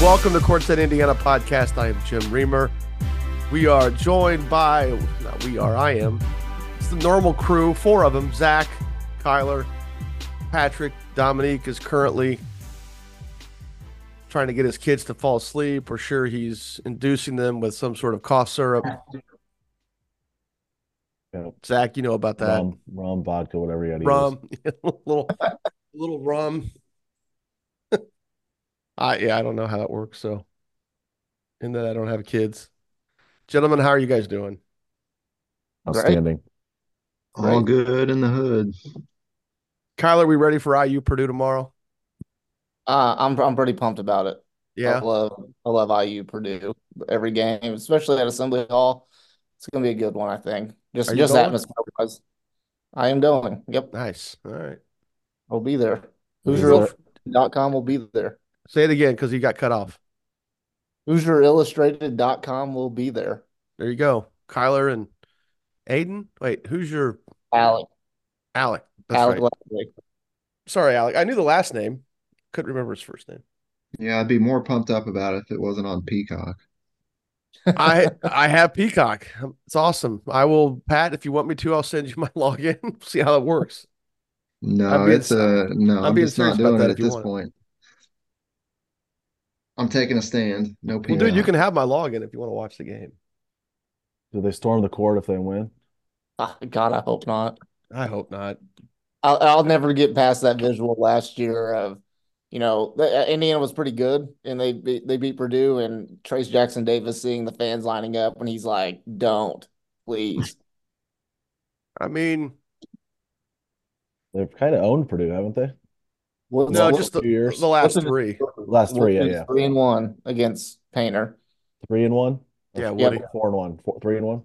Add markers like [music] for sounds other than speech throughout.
Welcome to Courtside Indiana podcast. I am Jim Reamer. We are joined by, not we are, I am. It's the normal crew, four of them Zach, Kyler, Patrick, Dominique is currently trying to get his kids to fall asleep. We're sure he's inducing them with some sort of cough syrup. Yeah. Zach, you know about that. Rum, rum, vodka, whatever you got to rum, [laughs] little little rum. I yeah, I don't know how that works. So, in that I don't have kids, gentlemen, how are you guys doing? Outstanding. All Great. good in the hood. Kyler, we ready for IU Purdue tomorrow? Uh, I'm I'm pretty pumped about it. Yeah, I Yeah, love I love IU Purdue every game, especially at Assembly Hall. It's gonna be a good one, I think. Just just going? atmosphere wise. I am going. Yep, nice. All right. I'll be there. Is HoosierIllustrated.com will be there. Say it again because you got cut off. HoosierIllustrated.com will be there. There you go, Kyler and Aiden. Wait, who's your Alec, Alec? That's Alec right. Leslie. Sorry, Alec. I knew the last name. Couldn't remember his first name. Yeah, I'd be more pumped up about it if it wasn't on Peacock. [laughs] I I [laughs] have Peacock. It's awesome. I will, Pat. If you want me to, I'll send you my [laughs] login. See how it works. No, being it's uh no, I'm I'm being just not serious about doing that it at this want. point. I'm taking a stand. No Well, dude, you can have my login if you want to watch the game. Do they storm the court if they win? Ah, God, I hope not. I hope not. I'll I'll never get past that visual last year of, you know, the, uh, Indiana was pretty good and they beat, they beat Purdue and Trayce Jackson Davis seeing the fans lining up and he's like, "Don't, please." [laughs] I mean, They've kind of owned Purdue, haven't they? What's- no, just the, the last what's the- three. Last three, yeah, yeah. Three and one against Painter. Three and one. Or Yeah, four- Woody. four and one. Four, three and one.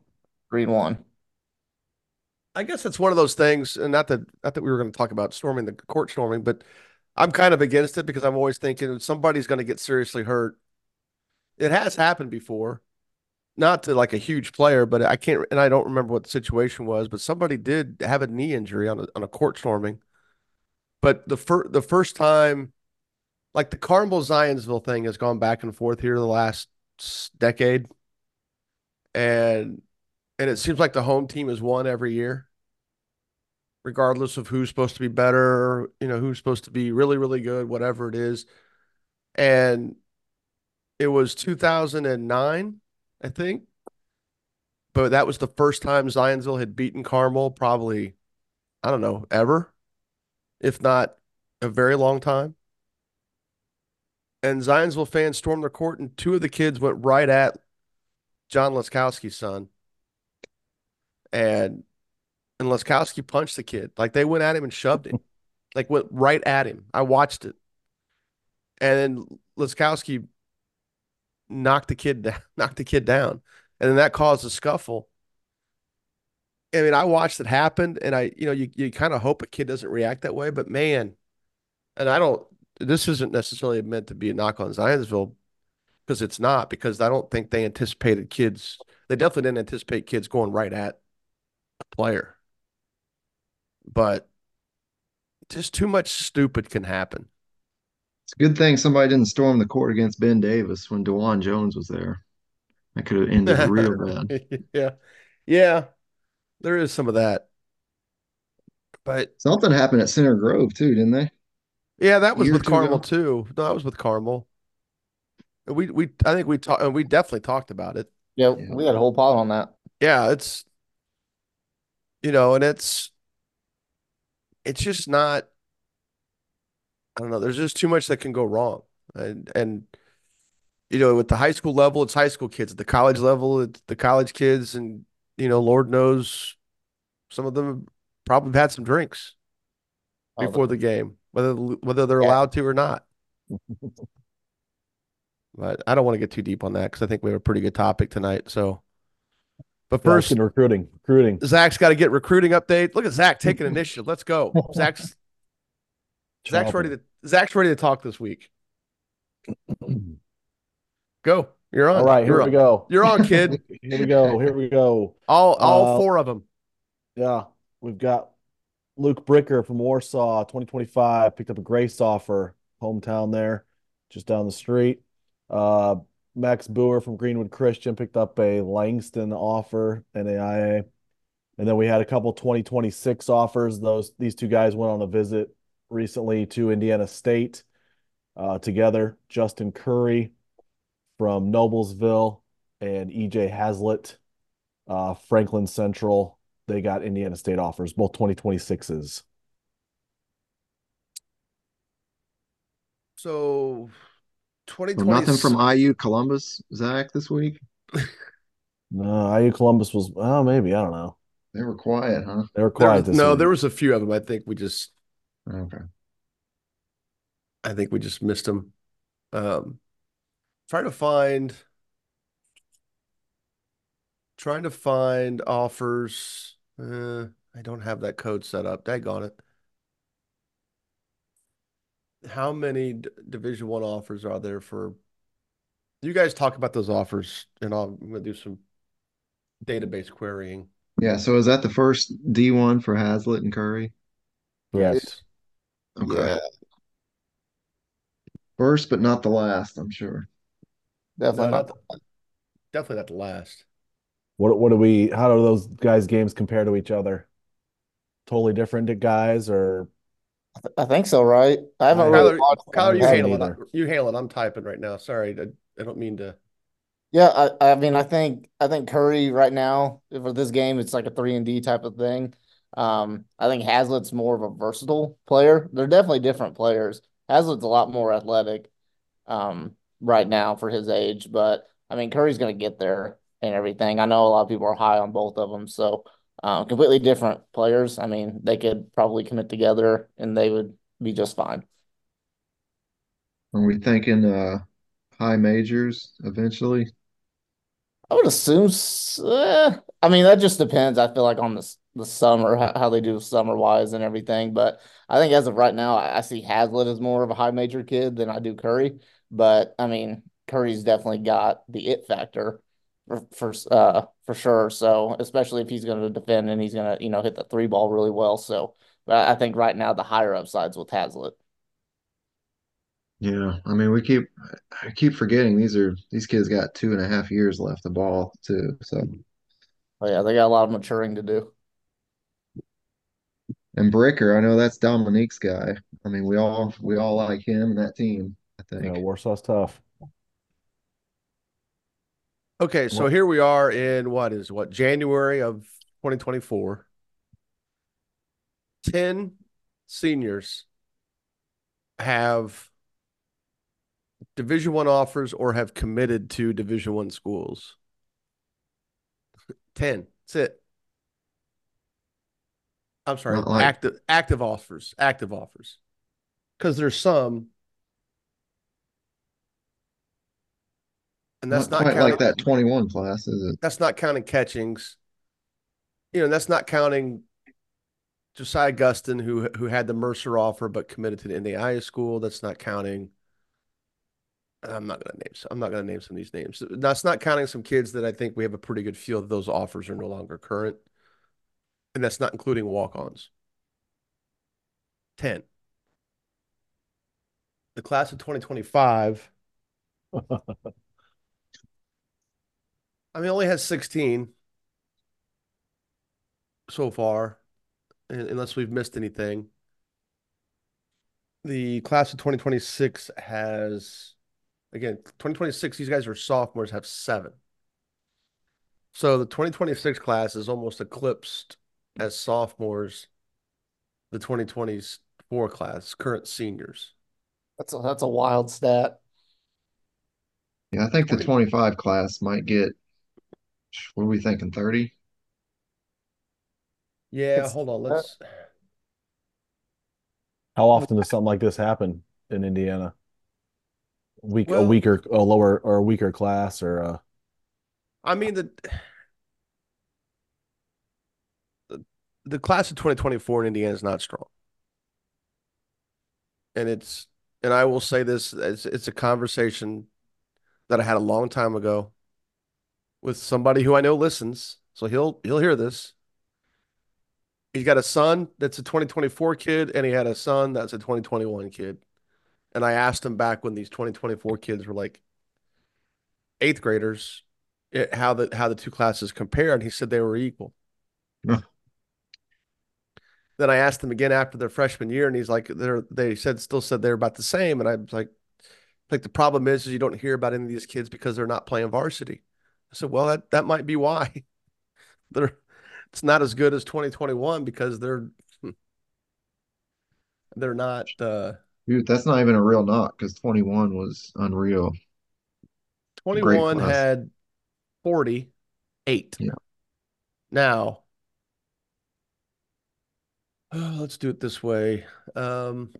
Three and one. I guess it's one of those things, and not that not that we were going to talk about storming the court storming, but I'm kind of against it because I'm always thinking somebody's going to get seriously hurt. It has happened before, not to like a huge player, but I can't, and I don't remember what the situation was, but somebody did have a knee injury on a on a court storming. But the first the first time, like the Carmel Zionsville thing has gone back and forth here the last decade, and and it seems like the home team has won every year, regardless of who's supposed to be better, you know, who's supposed to be really, really good, whatever it is. And it was 2009, I think. But that was the first time Zionsville had beaten Carmel, probably, I don't know, ever, if not a very long time. And Zionsville fans stormed the court, and two of the kids went right at John Laskowski's son and and Laskowski punched the kid. Like they went at him and shoved him. [laughs] like went right at him. I watched it. And then Laskowski knocked the kid down, [laughs] knocked the kid down. And then that caused a scuffle. I mean, I watched it happen and I, you know, you, you kind of hope a kid doesn't react that way, but man, and I don't this isn't necessarily meant to be a knock on Zionsville because it's not, because I don't think they anticipated kids. They definitely didn't anticipate kids going right at a player. But just too much stupid can happen. It's a good thing somebody didn't storm the court against Ben Davis when DeWan Jones was there. That could have ended real [laughs] bad. yeah. Yeah. There is some of that. But Something happened at Center Grove too, didn't they? yeah, that was with Carmel ago? too. No, that was with Carmel. We we I think we talked and we definitely talked about it. Yeah, Yeah. we had a whole pod on that. Yeah, it's you know, and it's it's just not I don't know, there's just too much that can go wrong. And and you know, with the high school level, it's high school kids. At the college level, it's the college kids and you know, Lord knows some of them probably had some drinks before the game, whether whether they're Yeah. allowed to or not. [laughs] But I don't want to get too deep on that because I think we have a pretty good topic tonight. So, but first, recruiting. Recruiting. Zach's got to get recruiting update. Look at Zach taking [laughs] initiative. Let's go. Zach's Zach's ready to Zach's ready to talk this week. [clears throat] Go. You're on. All right, here You're we on. go. You're on, kid. [laughs] Here we go. Here we go. All all Uh, four of them. Yeah, we've got Luke Bricker from Warsaw, 2025, picked up a Grace offer, hometown there, just down the street. Uh, Max Boer from Greenwood Christian picked up a Langston offer, NAIA. And then we had a couple 2026 offers. Those these two guys went on a visit recently to Indiana State uh, together. Justin Curry from Noblesville and EJ Hazlitt, uh, Franklin Central. They got Indiana State offers, both 2026s. So, So 2020. nothing from IU Columbus, Zach, this week. [laughs] No, IU Columbus was, oh, maybe. I don't know. They were quiet, huh? They were quiet was- this no, week. there was a few of them. I think we just Okay. I think we just missed them. Um, trying to find, trying to find offers. Uh, I don't have that code set up. Daggone it. How many D- Division One offers are there for? You guys talk about those offers, and I'll, I'm gonna do some database querying. Yeah. So is that the first D1 for Hazlitt and Curry? Yes. Okay. Yeah, First, but not the last, I'm sure. No, definitely not not. the- definitely not the last. What what do we how do those guys' games compare to each other? Totally different guys or I think so, right? I haven't I- really Kyler, watched. Kyler, you haven't handle it. You handle it. I'm typing right now. Sorry, I, I don't mean to. Yeah, I, I mean, I think I think Curry right now for this game, it's like a three and D type of thing. Um, I think Hazlitt's more of a versatile player. They're definitely different players. Hazlitt's a lot more athletic, um, right now for his age, but I mean, Curry's gonna get there and everything. I know a lot of people are high on both of them, so um, completely different players. I mean, they could probably commit together and they would be just fine. Are we thinking uh high majors eventually? I would assume. eh, I mean, that just depends. I feel like on the the summer, how, how they do summer wise and everything. But I think as of right now, I, I see Hazlitt as more of a high major kid than I do Curry. But I mean, Curry's definitely got the it factor for for uh for sure. So especially if he's going to defend and he's going to you know hit the three ball really well. So, but I think right now the higher upsides with Hazlitt. Yeah. I mean, we keep I keep forgetting these are these kids got two and a half years left of ball too. So But yeah, they got a lot of maturing to do. and Bricker, I know that's Dominique's guy. I mean, we all we all like him and that team, I you think. know, Warsaw's tough. Okay, so What- here we are in what is what January of 2024. 10 seniors have Division 1 offers or have committed to Division 1 schools. 10. That's it. I'm sorry, like- active active offers, active offers. Cuz there's some and that's Not not, quite like that 21 class, is it? that's not counting catchings. You know, that's not counting Josiah Guston, who who had the Mercer offer but committed to the NAIA school. That's not counting. I'm not gonna name. I'm not gonna name some of these names. That's not counting some kids that I think we have a pretty good feel that those offers are no longer current, and that's not including walk-ons. Ten. The class of 2025. [laughs] I mean, it only has 16 so far, unless we've missed anything. The class of 2026 has, again, 2026, these guys are sophomores, have seven. So the 2026 class is almost eclipsed as sophomores, the 2024 class, current seniors. That's a, that's a wild stat. Yeah, I think the 25 class might get, what are we thinking, 30? Yeah, It's- hold on. Let's, How often does something like this happen in Indiana? weak a weaker a lower or a weaker class or uh I mean the the, the class of 2024 in Indiana is not strong. And it's and I will say this, it's it's a conversation that I had a long time ago with somebody who I know listens, so he'll he'll hear this. He's got a son that's a 2024 kid, and he had a son that's a 2021 kid. And I asked him back when these 2024 kids were like eighth graders, it, how the how the two classes compare, and he said they were equal. Then I asked him again after their freshman year, and he's like, "They're they said still said they're about the same." And I was like, "Like the problem is, is you don't hear about any of these kids because they're not playing varsity." I said, "Well, that that might be why [laughs] they're it's not as good as 2021 because they're they're not uh Dude, that's not even a real knock because 21 was unreal. 21 had 48. Yeah. Now, [sighs] let's do it this way. Um,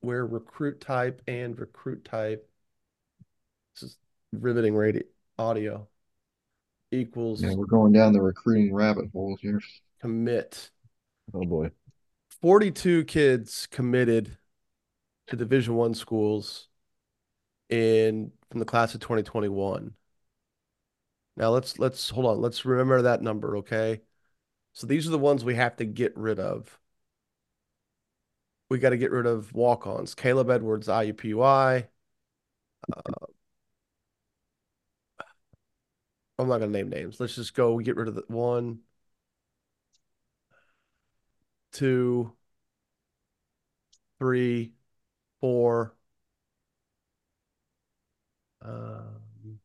where recruit type and recruit type, this is riveting radio audio equals Yeah, we're going down the recruiting rabbit hole here. commit. oh boy. 42 kids committed to Division One schools in from the class of 2021. Now let's let's hold on. Let's remember that number, okay? So these are the ones we have to get rid of. We got to get rid of walk-ons. Caleb Edwards, IUPUI. Uh, I'm not gonna name names. Let's just go get rid of the one, two, three, four. Um,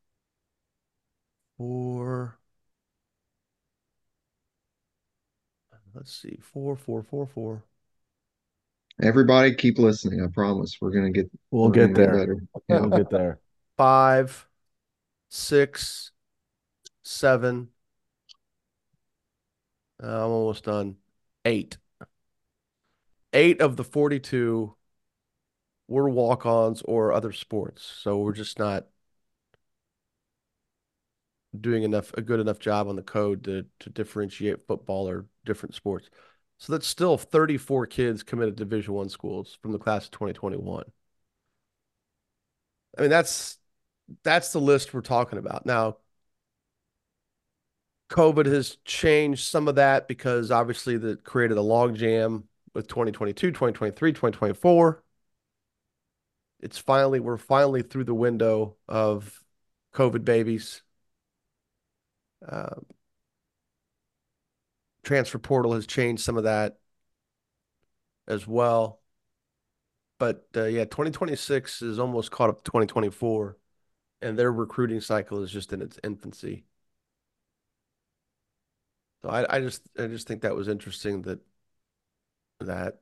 four. Let's see, four, four, four, four. Everybody keep listening. I promise we're gonna get We'll we're get gonna there. better. We'll get there. [laughs] five, six, seven. Uh, I'm almost done. Eight. Eight of the 42 were walk-ons or other sports. So we're just not doing enough a good enough job on the code to to differentiate football or different sports. So that's still 34 kids committed to Division One schools from the class of 2021. I mean, that's that's the list we're talking about. Now, COVID has changed some of that because obviously that created a logjam with 2022, 2023, 2024. It's finally, we're finally through the window of COVID babies. Um, transfer portal has changed some of that as well. But uh, yeah, 2026 is almost caught up to 2024, and their recruiting cycle is just in its infancy. So I, I just I just think that was interesting that that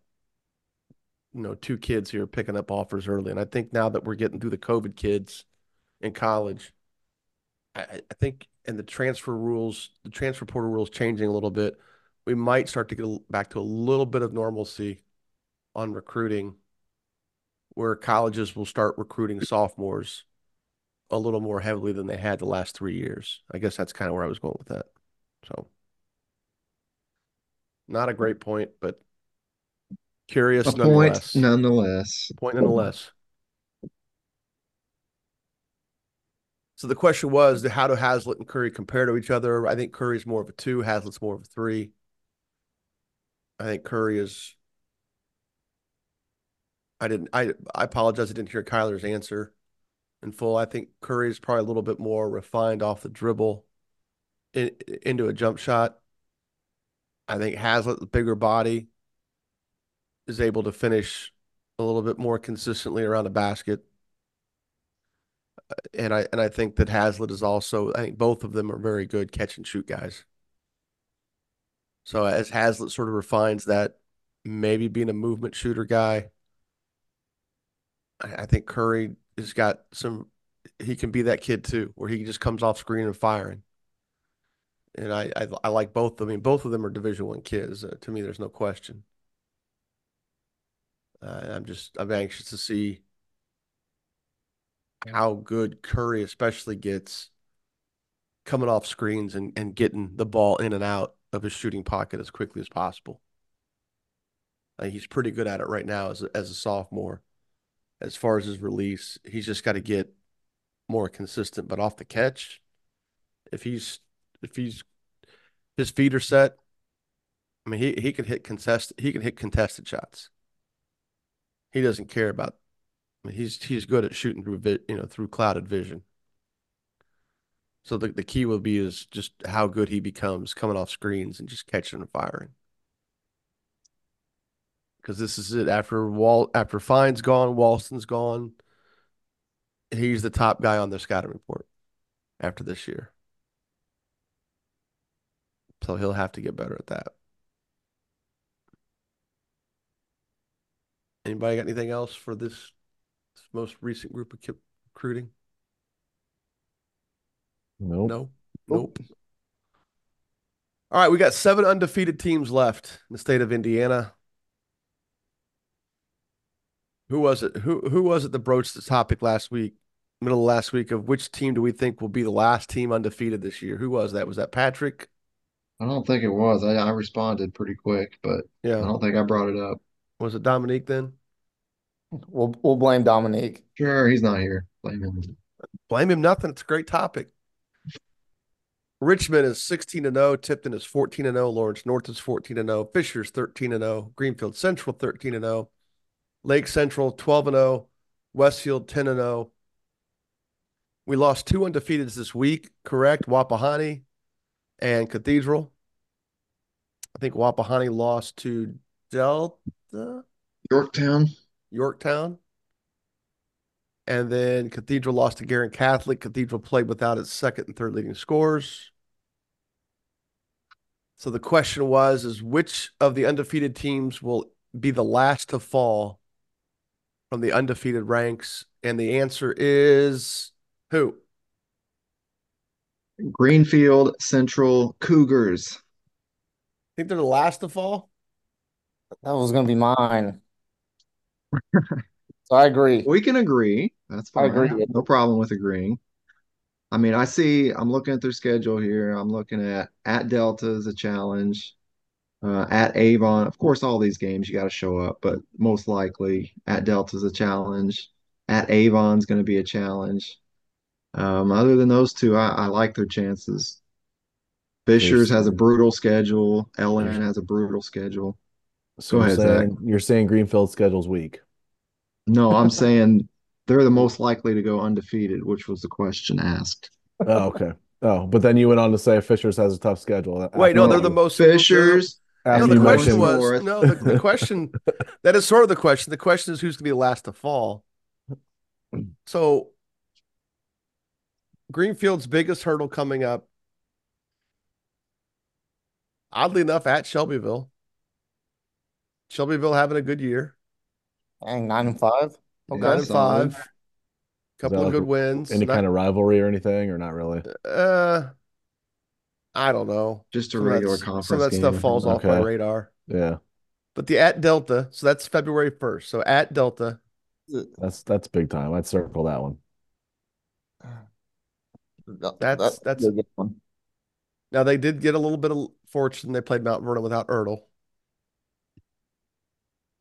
you know two kids here picking up offers early, and I think now that we're getting through the COVID kids in college, I, I think and the transfer rules, the transfer portal rules changing a little bit, we might start to get back to a little bit of normalcy on recruiting, where colleges will start recruiting sophomores a little more heavily than they had the last three years. I guess that's kind of where I was going with that. So, not a great point, but curious A point nonetheless. nonetheless. Point nonetheless. So the question was, how do Hazlitt and Curry compare to each other? I think Curry's more of a two, Hazlitt's more of a three. I think Curry is. I didn't. I I apologize. I didn't hear Kyler's answer in full. I think Curry is probably a little bit more refined off the dribble in, into a jump shot. I think Hazlitt, the bigger body, is able to finish a little bit more consistently around the basket. Uh, and I and I think that Hazlitt is also. I think both of them are very good catch and shoot guys. So as Hazlitt sort of refines that, maybe being a movement shooter guy, I, I think Curry has got some. He can be that kid too, where he just comes off screen and firing. And I I, I like both. I mean, both of them are Division One kids. Uh, to me, there's no question. Uh, I'm just I'm anxious to see how good Curry especially gets coming off screens and, and getting the ball in and out of his shooting pocket as quickly as possible. Uh, he's pretty good at it right now as a, as a sophomore. As far as his release, he's just got to get more consistent. But off the catch, if he's if he's his feet are set, I mean he he can hit contest he can hit contested shots. He doesn't care about. I mean, he's he's good at shooting through you know through clouded vision. So the, the key will be is just how good he becomes coming off screens and just catching and firing. Because this is it after Wall after Fine's gone, Walston's gone. He's the top guy on the scouting report after this year. So he'll have to get better at that. Anybody got anything else for this, this most recent group of recruiting? Nope. No. Nope. All right, we got seven undefeated teams left in the state of Indiana. Who was it? Who who was it that broached the topic last week, middle of last week, of which team do we think will be the last team undefeated this year? Who was that? Was that Patrick? I don't think it was. I, I responded pretty quick, but yeah, I don't think I brought it up. Was it Dominique then? We'll we'll blame Dominique. Sure, he's not here. Blame him. Blame him nothing. It's a great topic. Richmond is 16 and 0, Tipton is 14 and 0, Lawrence North is 14 and 0, Fishers 13 and 0, Greenfield Central 13 and 0, Lake Central 12 and 0, Westfield 10 and 0. We lost two undefeateds this week, correct? Wapahani and Cathedral. I think Wapahani lost to Delta, Yorktown. Yorktown. And then Cathedral lost to Guerin Catholic. Cathedral played without its second and third leading scores. So the question was is which of the undefeated teams will be the last to fall from the undefeated ranks? And the answer is who? Greenfield Central Cougars. I Think they're the last to fall? That was gonna be mine. [laughs] So I agree. We can agree. That's fine. I fine. agree. No problem with agreeing. I mean, I see, I'm looking at their schedule here. I'm looking at at Delta is a challenge. Uh, at Avon, of course, all these games you got to show up, but most likely at Delta is a challenge. At Avon's going to be a challenge. Um, other than those two, I, I like their chances. Fishers has a brutal schedule. LN has a brutal schedule. So Go you're ahead, Zach. saying you're saying Greenfield's schedule's weak. No, I'm [laughs] saying they're the most likely to go undefeated, which was the question asked. Oh, okay. Oh, but then you went on to say Fishers has a tough schedule. Wait, no, After- they're the most Fishers. No, after the you question mentioned- was North. no. The, the question [laughs] that is sort of the question. The question is who's going to be the last to fall. So, Greenfield's biggest hurdle coming up, oddly enough, at Shelbyville. Shelbyville having a good year, Dang, nine and five. Okay. nine and solid. five, couple that of good like wins. any Not- kind of rivalry or anything, or not really? uh, I don't know. Just a Some of that- regular some conference of that stuff game. falls off my radar. Yeah, But the at Delta, so that's February first. So at Delta, that's that's big time. I'd circle that one. That- That's- that's- a good one. Now they did get a little bit of fortune. They played Mount Vernon without Ertl.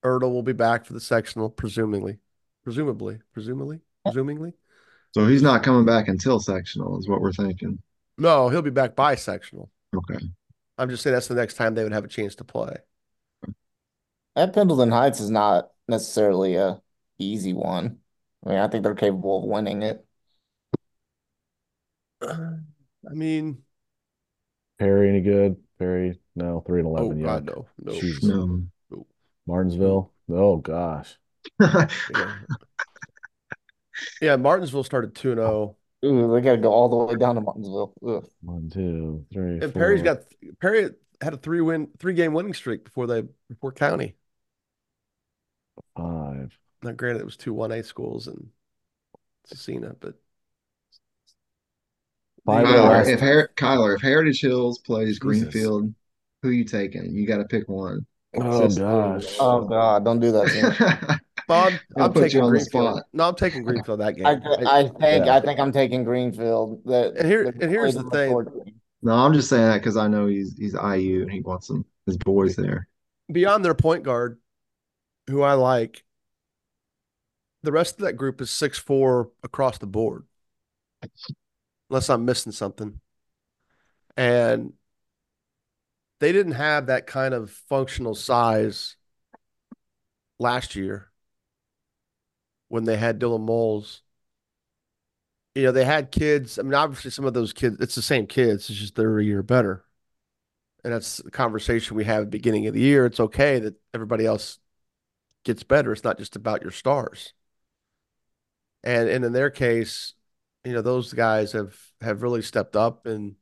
Ertl will be back for the sectional, presumably, presumably, presumably, presumably. So he's not coming back until sectional, is what we're thinking. No, he'll be back by sectional. Okay. I'm just saying that's the next time they would have a chance to play. At Pendleton Heights is not necessarily a easy one. I mean, I think they're capable of winning it. I mean, Perry any good? Perry no, three and oh eleven. God, yuck. no, no. Jeez. No. Martinsville. Oh gosh. Yeah. [laughs] yeah, Martinsville started 2 0. Ooh, they got to go all the way down to Martinsville. Ugh. One, two, three. And Perry's four. got Perry had a three win, three game winning streak before they before county. five. Now, granted, it was two 1A schools and Cecina, but Five The, of the Kyler, last- if Her- Kyler, if Heritage Hills plays Jesus. Greenfield, who you taking? You got to pick one. Oh Six- gosh. Oh God, don't do that [laughs] Bob, I'm, I'll I'm taking on the Greenfield. spot. No, I'm taking Greenfield that game. I, I- I think yeah. I think I'm taking Greenfield. That And here- and here's the thing. forward. No, I'm just saying that because I know he's he's IU and he wants some his boys there. beyond their point guard, who I like, the rest of that group is six four across the board. Unless I'm missing something. And they didn't have that kind of functional size last year when they had Dylan Moles. You know, they had kids. I mean, obviously some of those kids, it's the same kids, it's just they're a year better. And that's the conversation we have at the beginning of the year. It's okay that everybody else gets better. It's not just about your stars. And and in their case, you know, those guys have have really stepped up and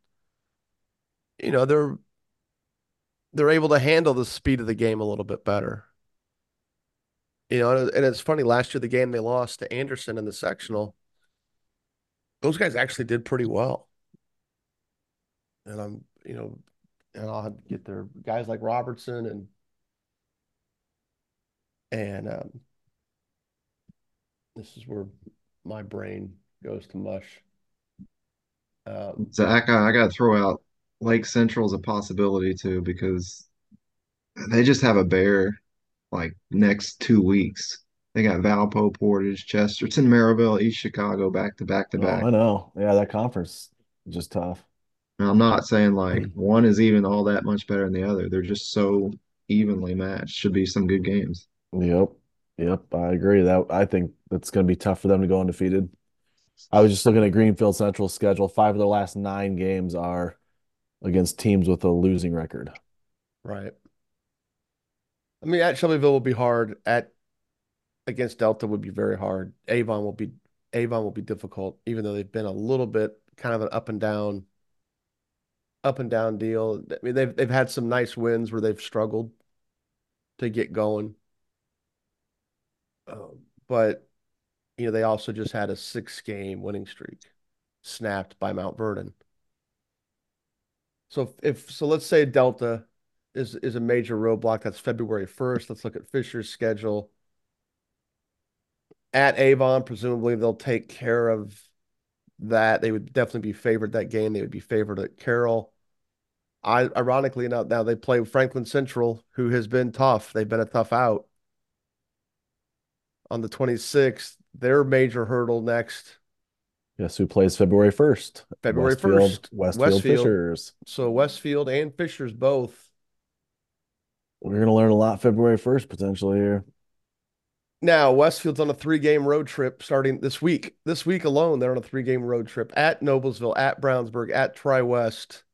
you know, they're they're able to handle the speed of the game a little bit better. You know, and, it's funny, last year the game they lost to Anderson in the sectional, those guys actually did pretty well. And I'm, you know, and I'll get their guys like Robertson and and um, this is where my brain goes to mush. Um, Zach, I, I got to throw out Lake Central as a possibility too because they just have a bear like next two weeks. They got Valpo, Portage, Chesterton, Merrillville, East Chicago back to back to Oh, back. I know. Yeah, that conference is just tough. And I'm not saying like one is even all that much better than the other. They're just so evenly matched. Should be some good games. Yep. Yep. I agree. That I think that's going to be tough for them to go undefeated. I was just looking at Greenfield Central's schedule. Five of their last nine games are against teams with a losing record. right. I mean, at Shelbyville will be hard. At against Delta would be very hard. Avon will be Avon will be difficult, even though they've been a little bit kind of an up and down, up and down deal. I mean, they've they've had some nice wins where they've struggled to get going. Um, but you know, they also just had a six game winning streak snapped by Mount Vernon. So if, so, let's say Delta is is a major roadblock. That's February 1st. Let's look at Fisher's schedule. At Avon, presumably they'll take care of that. They would definitely be favored that game. They would be favored at Carroll. I ironically now now they play Franklin Central, who has been tough. They've been a tough out. On the 26th, their major hurdle next, Yes, who plays February 1st? February Westfield, 1st. Westfield, Westfield. Fishers. So Westfield and Fishers both. We're going to learn a lot February 1st potentially here. Now, Westfield's on a three game road trip starting this week. This week alone, they're on a three game road trip at Noblesville, at Brownsburg, at Tri West.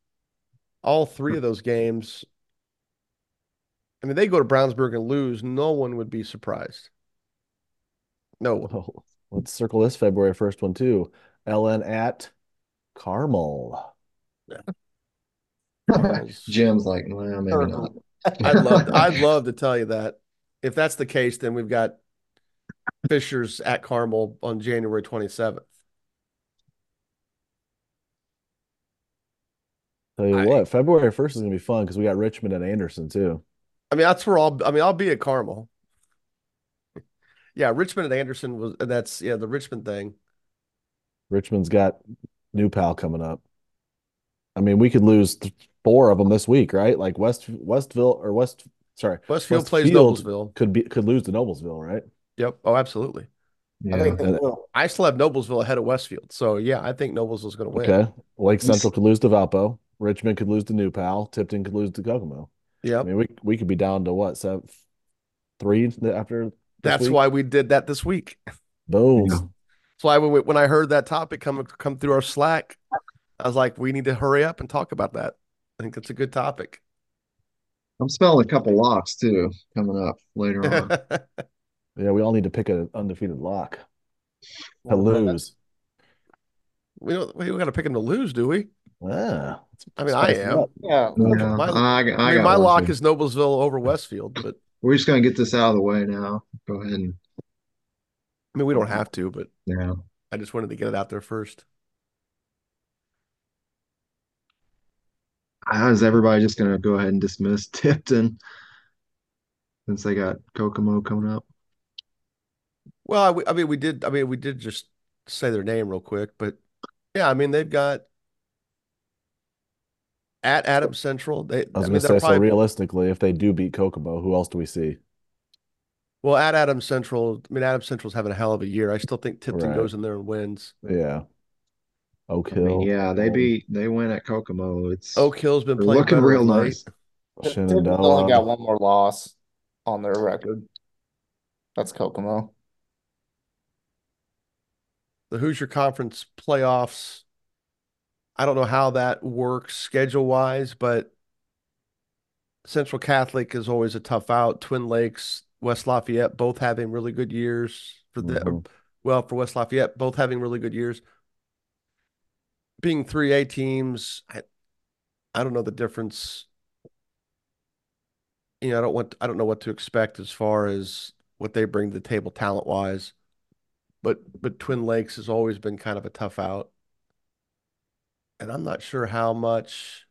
All three of those games. I mean, they go to Brownsburg and lose. No one would be surprised. No. [laughs] Oh, let's circle this February 1st one too. LN at Carmel. Cardinals. [laughs] Jim's like, well, maybe not. [laughs] I'd love, I'd love to tell you that. If that's the case, then we've got Fishers at Carmel on January 27th. Tell you I- what, February 1st is going to be fun because we got Richmond and Anderson too. I mean, that's where I'll. I mean, I'll be at Carmel. Yeah, Richmond and Anderson was. And that's yeah, the Richmond thing. Richmond's got New Pal coming up. I mean, we could lose th- four of them this week, right? Like West Westville or West, sorry, Westfield plays Westfield Noblesville. could be could lose to Noblesville, right? Yep. Oh, absolutely. I Yeah. think they will. I still have Noblesville ahead of Westfield. So yeah, I think Noblesville's going to win. Okay. Lake Central could lose to Valpo. Richmond could lose to New Pal. Tipton could lose to Kokomo. Yeah. I mean, we we could be down to what seven, three after. This That's week? why we did that this week. Boom. Yeah. That's why when, we, when I heard that topic come come through our Slack, I was like, we need to hurry up and talk about that. I think that's a good topic. I'm smelling a couple locks too coming up later on. [laughs] Yeah, we all need to pick an undefeated lock to lose. we don't. We don't got to pick him to lose, do we? Ah, yeah. I mean, I am. up. Yeah. Yeah, My- I, I I mean, my lock too. is Noblesville over Westfield, but We're just gonna get this out of the way now. Go ahead and I mean, we don't have to, but yeah. I just wanted to get it out there first. How is everybody just gonna go ahead and dismiss [laughs] Tipton since they got Kokomo coming up? Well, I, I mean, we did. I mean, we did just say their name real quick, but yeah, I mean, they've got at Adams Central. They, I was I gonna say, they're so realistically, if they do beat Kokomo, who else do we see? well at Adams Central. I mean, Adams Central's having a hell of a year. I still think Tipton Right. goes in there and wins. Yeah. Oak I mean, Hill. yeah, they beat they win at Kokomo. It's Oak Hill's been playing looking real of late. nice. Tipton's only got one more loss on their record. That's Kokomo. The Hoosier Conference playoffs. I don't know how that works schedule wise, but Central Catholic is always a tough out. Twin Lakes, West Lafayette, both having really good years for the Mhm. well for West Lafayette, both having really good years. Being three A teams, I I don't know the difference. You know, I don't want I don't know what to expect as far as what they bring to the table talent wise. But but Twin Lakes has always been kind of a tough out. And I'm not sure how much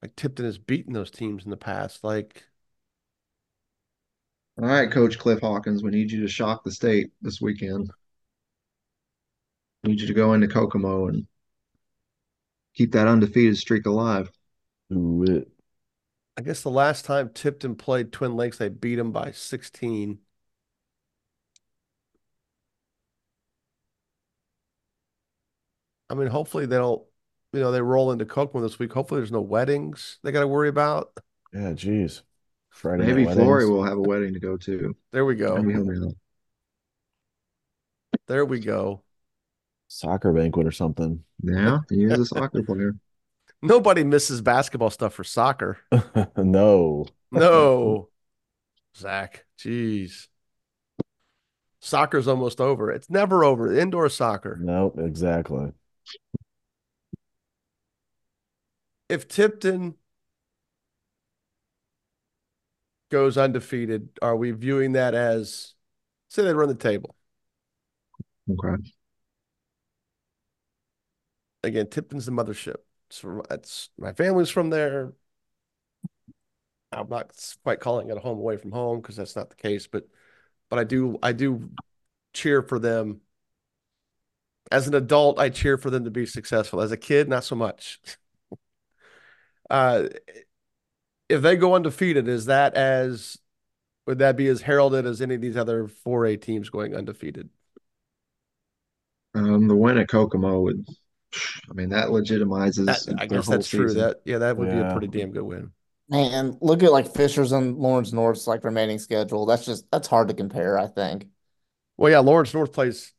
like Tipton has beaten those teams in the past. Like All right, Coach Cliff Hawkins, we need you to shock the state this weekend. Need you to go into Kokomo and keep that undefeated streak alive. Do it. I guess the last time Tipton played Twin Lakes, they beat them by 16. I mean, hopefully they don't, you know, they roll into Kokomo this week. Hopefully there's no weddings they got to worry about. Yeah, geez. Friday Maybe night Flory will have a wedding to go to. There we go. Maybe he'll be there. There we go. Soccer banquet or something. Yeah, he is a soccer [laughs] player. Nobody misses basketball stuff for soccer. [laughs] No. No, [laughs] Zach. Jeez. Soccer's almost over. It's never over. Indoor soccer. Nope, exactly. If Tipton goes undefeated, are we viewing that as say they run the table? Okay. Again, Tipton's the mothership. From, it's my family's from there. I'm not quite calling it a home away from home because that's not the case, but but I do I do cheer for them. As an adult, I cheer for them to be successful. As a kid, not so much. [laughs] Uh, if they go undefeated, is that as would that be as heralded as any of these other 4A teams going undefeated? Um, the win at Kokomo would, I mean, that legitimizes That, I guess whole that's true. That yeah, that would be a pretty damn good win. Man, look at like Fishers and Lawrence North's like remaining schedule. That's just that's hard to compare, I think. Well, yeah, Lawrence North plays.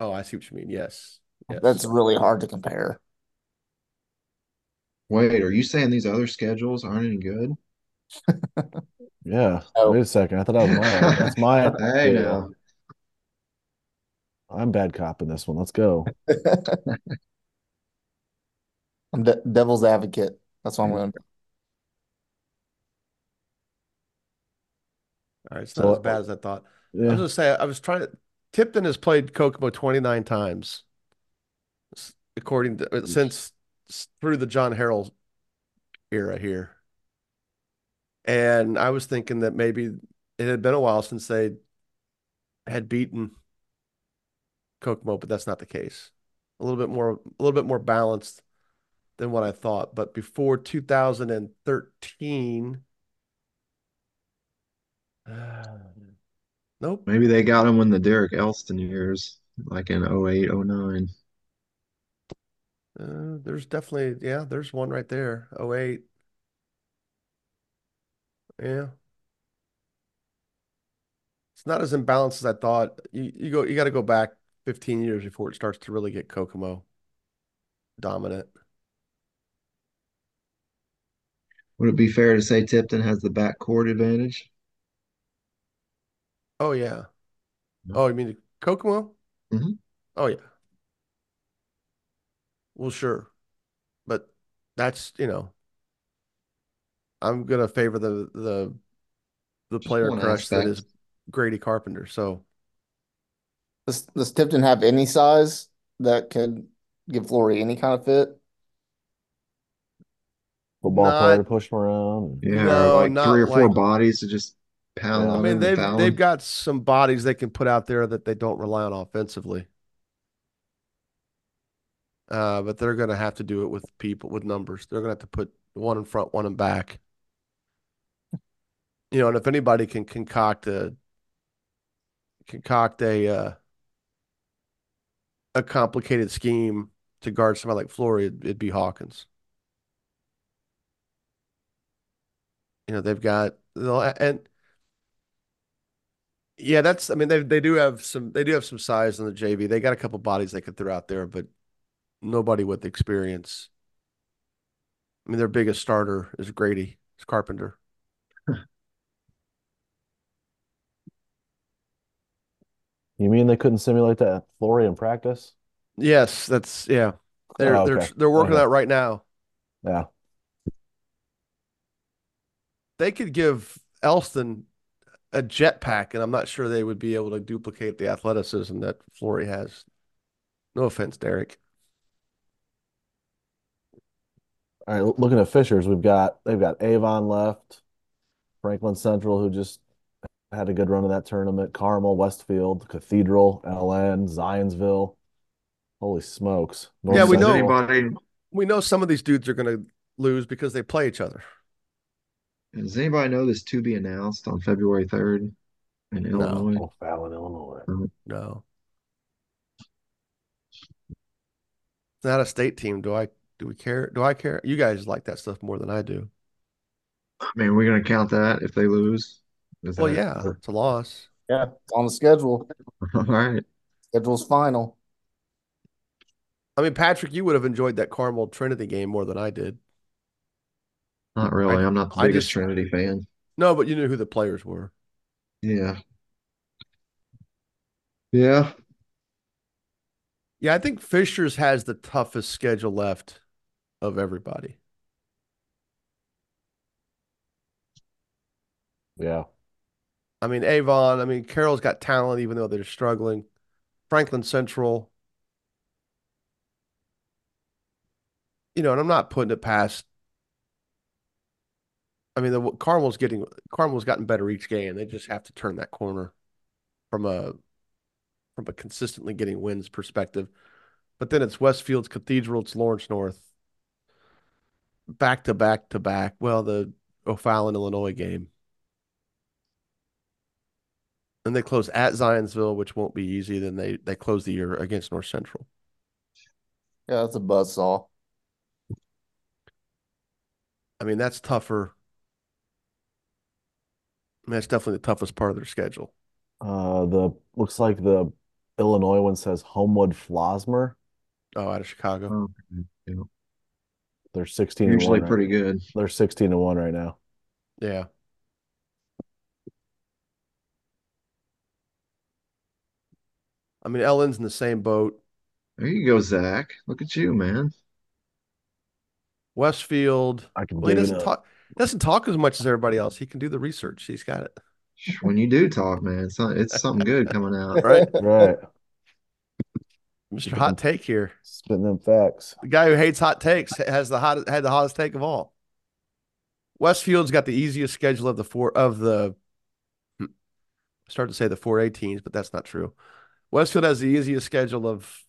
Oh, I see what you mean. Yes, yes. That's really hard to compare. Wait, are you saying these other schedules aren't any good? [laughs] Yeah. Oh. Wait a second. I thought that was mine. That's mine. Hey, Yeah. [laughs] now. I'm bad cop in this one. Let's go. [laughs] I'm de devil's advocate. That's what I'm going. To do. All right, it's So, not as bad as I thought. I was Yeah. gonna say I was trying to. Tipton has played Kokomo 29 times, according to uh, since through the John Harrell era here. And I was thinking that maybe it had been a while since they had beaten Kokomo, but that's not the case. A little bit more, a little bit more balanced than what I thought. But before 2013, nope. Maybe they got him in the Derek Elston years, like in 08, 09. Uh, there's definitely, yeah, there's one right there. 08. Yeah. It's not as imbalanced as I thought. You you go you got to go back 15 years before it starts to really get Kokomo dominant. Would it be fair to say Tipton has the backcourt advantage? Oh yeah. No. Oh, you mean the Kokomo? Mhm. Oh yeah. Well, sure. But that's, you know, I'm gonna favor the the the Just player one crush that aspect. Grady Carpenter. So Does does Tipton have any size that could give Flory any kind of fit? Football Not- player to push him around. Yeah, No, or like not three or four like- bodies to just Pound Yeah. I mean, they've foul they've got some bodies they can put out there that they don't rely on offensively. Uh, but they're going to have to do it with people with numbers. They're going to have to put one in front, one in back. You know, and if anybody can concoct a concoct a uh, a complicated scheme to guard somebody like Flory, it'd, it'd be Hawkins. You know, they've got they'll- and yeah, that's I mean they they do have some they do have some size in the JV. They got a couple bodies they could throw out there, but nobody with experience. I mean, their biggest starter is Grady, is Carpenter. [laughs] You mean they couldn't simulate that Flory in practice? Yes, that's yeah. They're Oh, they're they're working Okay. that right now. Yeah. They could give Elston a jetpack, and I'm not sure they would be able to duplicate the athleticism that Flory has. No offense, Derek. All right, looking at Fishers, we've got they've got Avon left, Franklin Central, who just had a good run in that tournament, Carmel, Westfield, Cathedral, LN, Zionsville. Holy smokes. North Yeah, we Does know- anybody We know some of these dudes are going to lose because they play each other. Does anybody know this to be announced on February 3rd in No. Illinois? Oh, Fallon, Illinois. Uh-huh. No. It's not a state team. Do I do we care? Do I care? You guys like that stuff more than I do. I mean, we're gonna count that if they lose. Is Well, that- yeah, it's a loss. Yeah, it's on the schedule. [laughs] All right. Schedule's final. I mean, Patrick, you would have enjoyed that Carmel Trinity game more than I did. Not really. I- I'm not the I biggest just- Trinity fan. No, but you knew who the players were. Yeah. Yeah. Yeah, I think Fishers has the toughest schedule left of everybody. Yeah. I mean, Avon, I mean, Carroll's got talent even though they're struggling. Franklin Central. You know, and I'm not putting it past. I mean, the Carmel's getting Carmel's gotten better each game. They just have to turn that corner from a from a consistently getting wins perspective. But then it's Westfield's Cathedral, it's Lawrence North. Back to back to back. Well, the O'Fallon, Illinois game. And they close at Zionsville, which won't be easy. Then they they close the year against North Central. Yeah, that's a buzzsaw. I mean, that's tougher. I mean, that's definitely the toughest part of their schedule. Uh, the looks like the Illinois one says Homewood Flossmoor. Oh, out of Chicago. Okay. They're 16 and Usually one right- pretty good. They're 16 to 1 right now. Yeah. I mean, LN's in the same boat. There you go, Zach. Look at you, man. Westfield. I can Well, he it doesn't up. talk. Doesn't talk as much as everybody else. He can do the research. He's got it When you do talk, man, it's, not, it's something good coming out. [laughs] right. Right. Mr. Hot Take here. Spitting them facts. The guy who hates hot takes has the hot had the hottest take of all. Westfield's got the easiest schedule of the four of the. hmm, I started to say the four A teams, but that's not true. Westfield has the easiest schedule of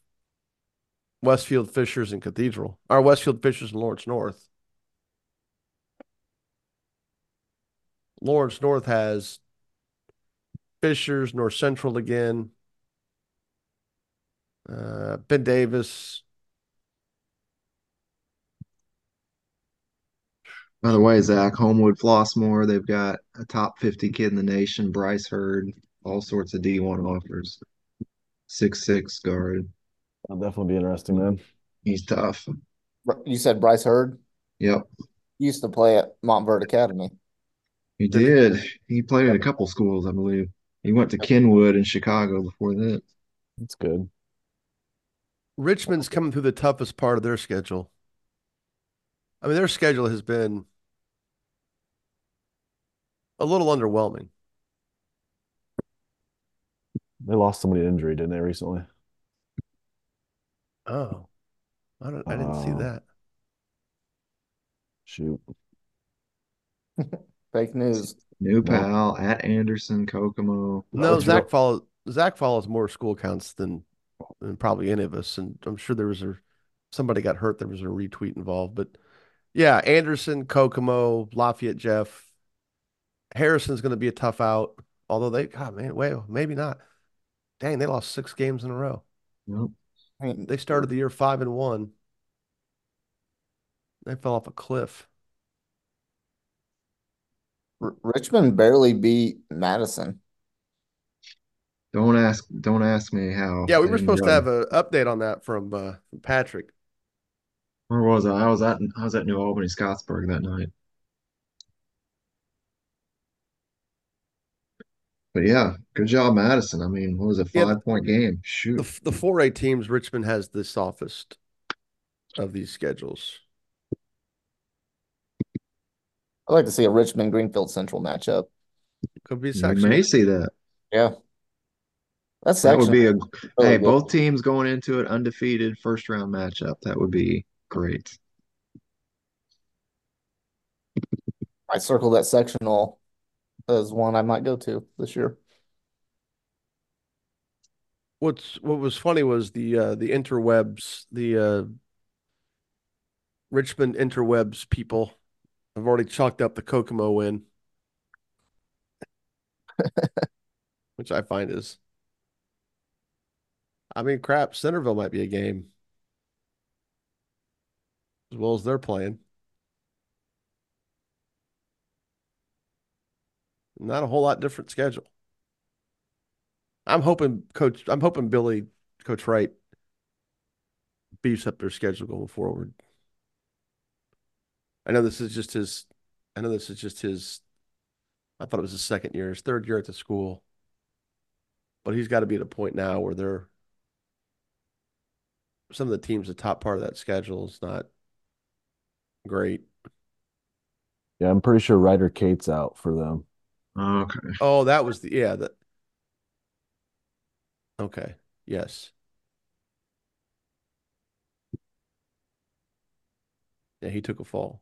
Westfield Fishers and Cathedral, or Westfield Fishers and Lawrence North. Lawrence North has Fishers, North Central again, uh, Ben Davis, By the way, Zach, Homewood Flossmoor, they've got a top 50 kid in the nation, Bryce Hurd, all sorts of D1 offers. Six six guard. That'll definitely be interesting, man. He's tough. You said Bryce Hurd Yep, He used to play at Montverde Academy. He did. He played at a couple schools, I believe. He went to Kenwood in Chicago before that. That's good. Richmond's coming through the toughest part of their schedule. I mean, their schedule has been a little underwhelming. They lost somebody to injury, didn't they, recently? Oh, I don't. I didn't see Oh. that. Shoot. [laughs] Fake news. New Pal at Anderson, Kokomo. No, let's Zach go- follows Zach follows more school counts than than probably any of us, and I'm sure there was a somebody got hurt. There was a retweet involved, but yeah, Anderson, Kokomo, Lafayette, Jeff, Harrison's going to be a tough out. Although they, God man, wait, maybe not. Dang, they lost six games in a row. Yep. They started the year five and one. They fell off a cliff. R- Richmond barely beat Madison. Don't ask. Don't ask me how. Yeah, we were supposed to have an update on that from uh, from Patrick. Where was I? I was at. I was at New Albany, Scottsburg that night. But yeah, good job, Madison. I mean, what was it? Yeah, Five point game. Shoot. The the four A teams, Richmond has the softest of these schedules. I'd like to see a Richmond Greenfield Central matchup. Could be a We section. may see that. Yeah. That's That would be a really hey, good. both teams going into it undefeated first round matchup. That would be great. I circle that sectional as one I might go to this year. What's what was funny was the uh the interwebs, the uh Richmond interwebs people have already chalked up the Kokomo win. [laughs] Which I find is I mean crap, Centerville might be a game. As well as they're playing. Not a whole lot different schedule. I'm hoping coach I'm hoping Billy Coach Wright beefs up their schedule going forward. I know this is just his I know this is just his I thought it was his second year, his third year at the school. But he's got to be at a point now where they're some of the teams, the top part of that schedule is not great. Yeah, I'm pretty sure Ryder Kate's out for them. Oh, okay. Oh, that was the yeah, that okay. Yes. Yeah, he took a fall.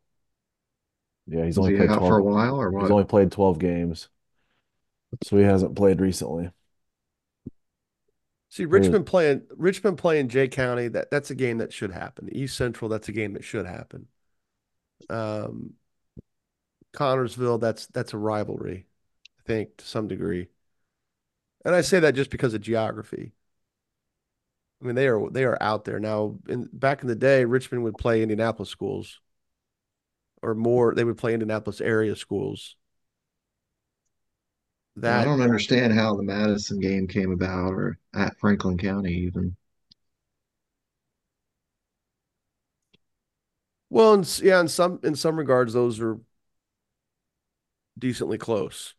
Yeah, he's Was only he played out for a 12. while or He's only played 12 games. So he hasn't played recently. See, Richmond playing Richmond playing Jay County, that that's a game that should happen. East Central, that's a game that should happen. Um Connersville, that's that's a rivalry, I think, to some degree. And I say that just because of geography. I mean, they are they are out there now. In back in the day, Richmond would play Indianapolis schools, or more. They would play Indianapolis area schools. That I don't understand how the Madison game came about or at Franklin County even. well, yeah, in some in some regards, those are decently close.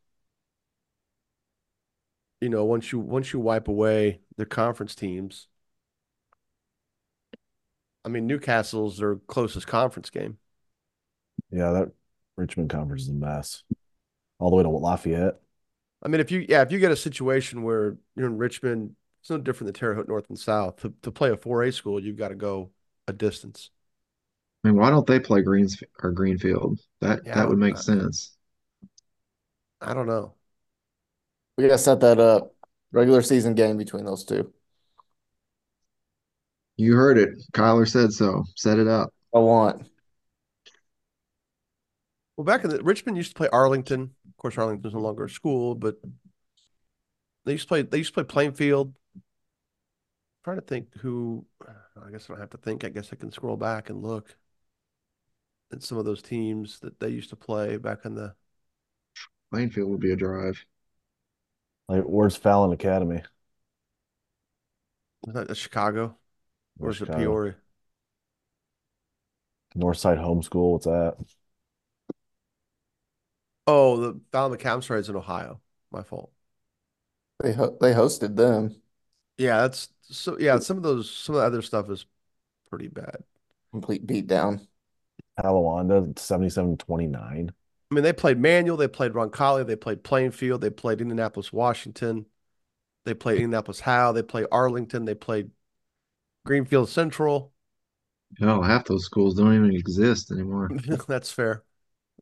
You know, once you once you wipe away the conference teams, I mean, New Castle's their closest conference game. Yeah, that Richmond conference is a mess. All the way to Lafayette. I mean, if you yeah, if you get a situation where you're in Richmond, it's no different than Terre Haute North and South. To to play a 4A school, you've got to go a distance. I mean, why don't they play Greens or Greenfield? That Yeah, that would make uh, sense. I don't know. We gotta set that up. Regular season game between those two. You heard it. Kyler said so. Set it up. I want. Well, back in the Richmond used to play Arlington. Of course, Arlington's no longer a school, but they used to play. They used to play Plainfield. trying to think who. I guess I don't have to think. I guess I can scroll back and look at some of those teams that they used to play back in the. Plainfield would be a drive. Like, where's Fallon Academy? Was that Chicago? Where's, is it Chicago. Peoria? Northside Homeschool. What's that? Oh, the Fallon McCamstra is in Ohio. My fault. They ho they hosted them. Yeah, that's so. Yeah, some of those, some of the other stuff is pretty bad. Complete beatdown. Talawanda, 77-29. I mean, they played Manual, they played Roncalli, they played Plainfield, they played Indianapolis, Washington, they played Indianapolis Howe, they played Arlington, they played Greenfield Central. Hell, half those schools don't even exist anymore. [laughs] That's fair.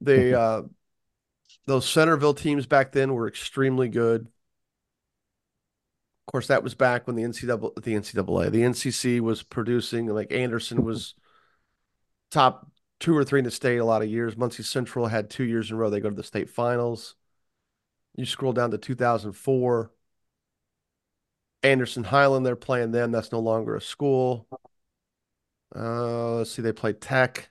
They [laughs] uh Those Centerville teams back then were extremely good. Of course, that was back when the NCAA, the NCAA, the NCC was producing. Like Anderson was top two or three in the state a lot of years. Muncie Central had two years in a row. They go to the state finals. You scroll down to 2004. Anderson Highland, they're playing them. That's no longer a school. Uh, let's see, they play Tech.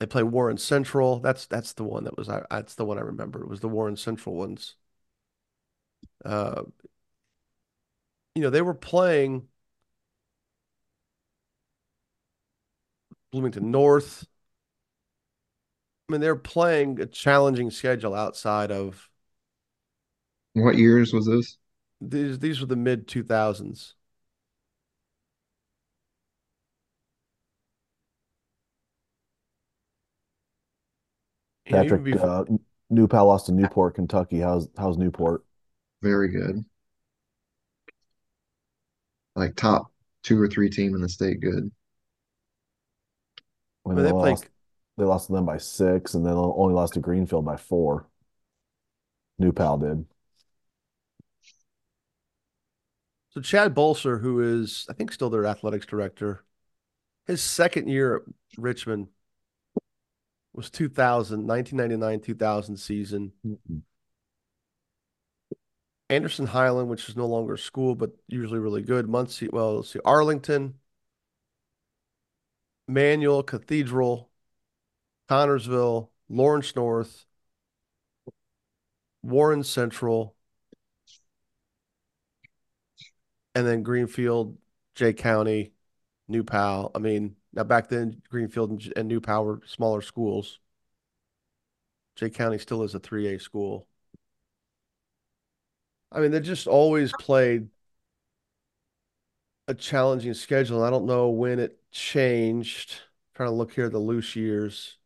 They play Warren Central. That's that's the one that was I that's the one I remember. It was the Warren Central ones. Uh, you know, they were playing Bloomington North. I mean, they're playing a challenging schedule outside of What years was this? these these were the mid 2000s. And even Patrick, before, uh, New Pal lost to Newport, Kentucky. How's how's Newport? Very good. Like top two or three team in the state. Good. When I mean, they they play lost, they lost to them by six, and then only lost to Greenfield by four. New Pal did. so Chad Bolser, who is I think still their athletics director, his second year at Richmond was 2000, 1999, 2000 season. Mm-hmm. Anderson Highland, which is no longer a school, but usually really good. Muncie, well, let's see, Arlington, Manual, Cathedral, Connersville, Lawrence North, Warren Central, and then Greenfield, Jay County, New Pal. I mean, now back then, Greenfield and, and New Power smaller schools. Jay County still is a 3A school. I mean, they just always played a challenging schedule. I don't know when it changed. trying to look here the loose years.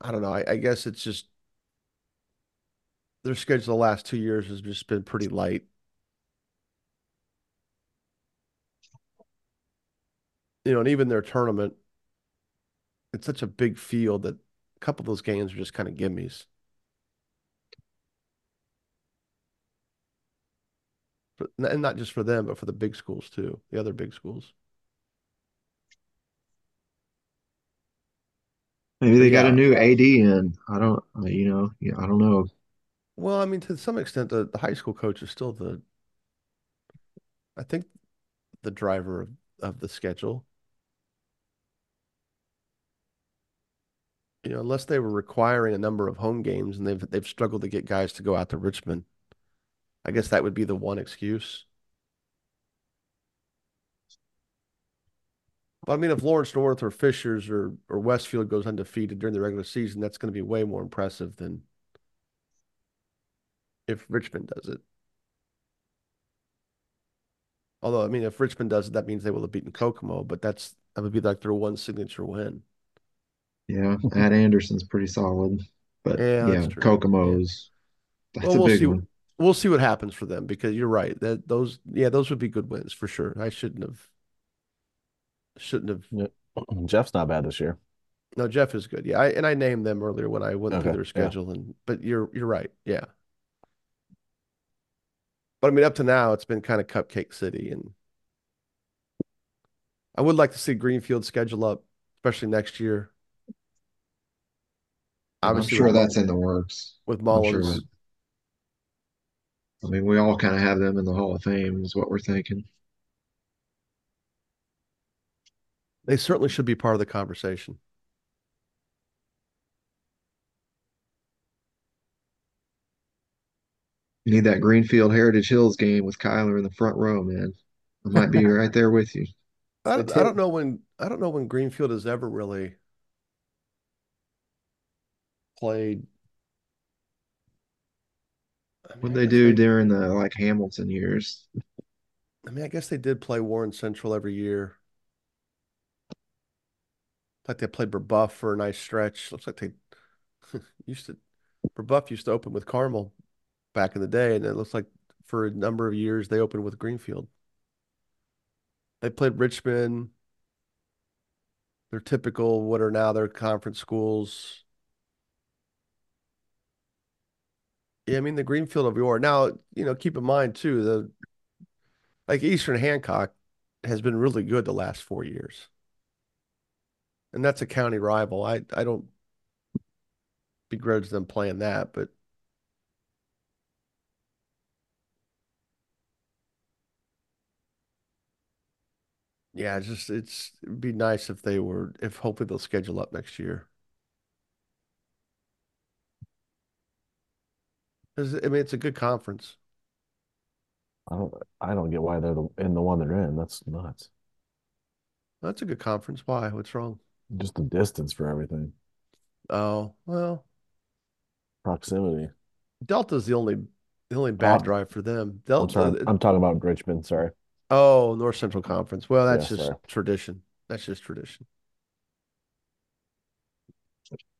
I don't know. I, I guess it's just their schedule the last two years has just been pretty light. You know, and even their tournament, it's such a big field that a couple of those games are just kind of gimmies. For, and not just for them, but for the big schools too, the other big schools. Maybe they got a new AD in. I don't, you know, yeah, I don't know. Well, I mean, to some extent, the, the high school coach is still the, I think, the driver of, of the schedule. You know, unless they were requiring a number of home games and they've they've struggled to get guys to go out to Richmond. I guess that would be the one excuse. But I mean, if Lawrence North or Fishers or or Westfield goes undefeated during the regular season, that's going to be way more impressive than if Richmond does it. Although, I mean, if Richmond does it, that means they will have beaten Kokomo, but that's that would be like their one signature win. Yeah, [laughs] At Anderson's pretty solid, but Yeah, yeah, that's true. Kokomo's that's Well, a we'll big see. one. We'll see what happens for them because you're right. That those, yeah, those would be good wins for sure. I shouldn't have, shouldn't have. Yeah. [clears throat] Jeff's not bad this year. No, Jeff is good. Yeah, I, and I named them earlier when I went through Okay, their yeah. schedule, and but you're you're right. Yeah. But I mean, up to now, it's been kind of Cupcake City, and I would like to see Greenfield schedule up, especially next year. I'm sure that's in the works. with sure Mullins. that- I mean, we all kind of have them in the Hall of Fame, is what we're thinking. They certainly should be part of the conversation. You need that Greenfield Heritage Hills game with Kyler in the front row, man. I might be [laughs] right there with you. I don't, I don't know when I don't know when Greenfield has ever really played. I mean, What I they guess do during the like Hamilton years. I mean, I guess they did play Warren Central every year. Like they played Brebeuf for a nice stretch. Looks like they [laughs] used to Brebeuf used to open with Carmel back in the day, and it looks like for a number of years they opened with Greenfield. They played Richmond. They're typical what are now their conference schools. Yeah, I mean the Greenfield of yore. Now, you know, keep in mind too, the like Eastern Hancock has been really good the last four years. And that's a county rival. I I don't begrudge them playing that, but yeah, it's just it's it'd be nice if they were if hopefully they'll schedule up next year. I mean it's a good conference. I don't I don't get why they're the, in the one they're in. That's nuts. That's a good conference. Why? What's wrong? Just the distance for everything. Oh, well, Proximity. Delta's the only the only bad Oh, drive for them. I'm Delta, sorry. Uh, I'm talking about Richmond. Sorry. oh, North Central Conference. Well, that's Yeah, just sorry. tradition. That's just tradition.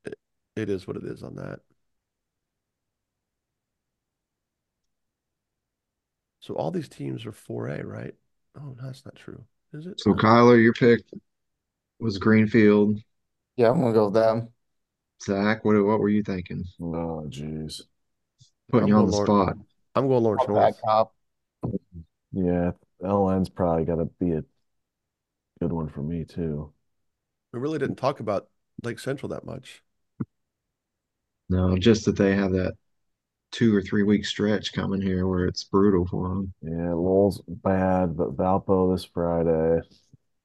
It, it is what it is on that. So all these teams are 4A, right? Oh, no, that's not true. Is it? So No. Kyler, your pick was Greenfield. Yeah, I'm gonna go with them. Zach, what what were you thinking? Oh, jeez. Putting I'm you on the Lawrence- spot. I'm going Lawrence Bad North. cop. Yeah, LN's probably got to be a good one for me too. We really didn't talk about Lake Central that much. No, just that they have that two or three week stretch coming here where it's brutal for them. Yeah, Lowell's bad, but Valpo this Friday.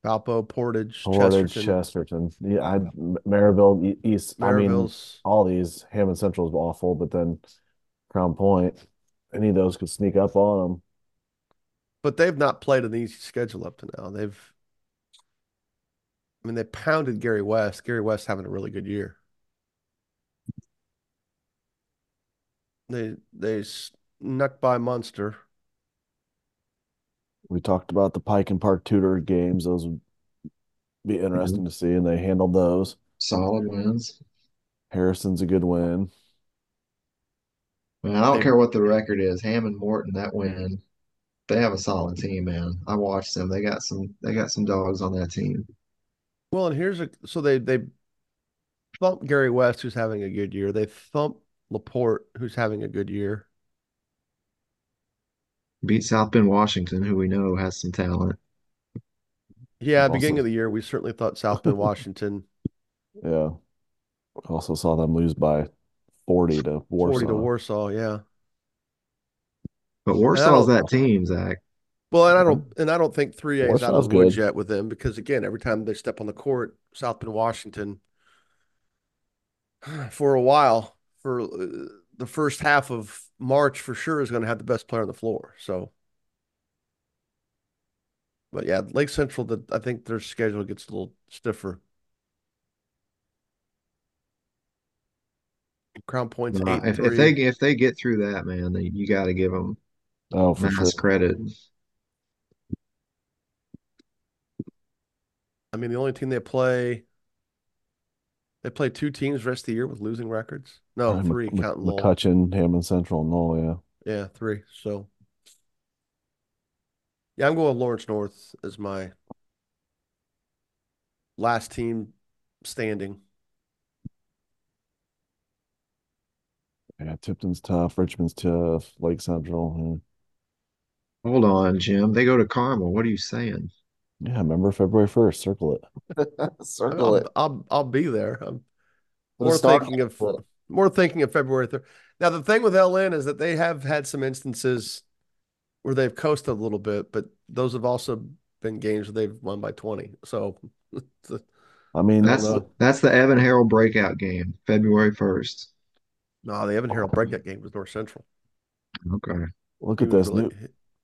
Valpo, Portage, Portage, Chesterton, Chesterton. Yeah, I Merrillville, East. I mean, all these Hammond Central is awful, but then Crown Point, any of those could sneak up on them. But they've not played an easy schedule up to now. They've, I mean, they pounded Gary West. Gary West having a really good year. They they snuck by Munster. We talked about the Pike and Park Tudor games; those would be mm-hmm. interesting to see, and they handled those. Solid wins. Harrison's a good win. Man, I don't They- care what the record is. Hammond Morton, that win. They have a solid team, man. I watched them. They got some they got some dogs on that team. Well, and here's a so they they thumped Gary West, who's having a good year. They thumped Laporte, who's having a good year. Beat South Bend Washington, who we know has some talent. Yeah, at the beginning of the year, we certainly thought South Bend [laughs] Washington Yeah. Also saw them lose by 40 to Warsaw. 40 to Warsaw. Warsaw. Yeah. But Warsaw's that team, Zach. Well, and I don't mm-hmm. and I don't think 3A is out of the woods yet with them because again, every time they step on the court, South Bend Washington [sighs] for a while for uh, the first half of March for sure is going to have the best player on the floor. So but yeah, Lake Central the, I think their schedule gets a little stiffer. Crown Point's if, if they if they get through that, man, they, you got to give them Oh, for sure. credit. I mean, the only team they play, they play two teams rest of the year with losing records. No, Uh, three, Mc- counting Lowell. McCutcheon, Hammond Central, and Lowell, yeah. Yeah, three. So, yeah, I'm going with Lawrence North as my last team standing. Yeah, Tipton's tough, Richmond's tough, Lake Central. Hold on, Jim. They go to Carmel. What are you saying? Yeah, yeah remember February 1st, circle it. [laughs] Circle I'll, it. I'll I'll be there. I'm Put a more thinking of next it. more thinking of February 3rd. Now, the thing with LN is that they have had some instances where they've coasted a little bit, but those have also been games where they've won by 20. So, I mean, That's know. that's the Evan Harrell breakout game, February first. no, the Evan Harold breakout game was North Central. Okay. look He at this. really, New,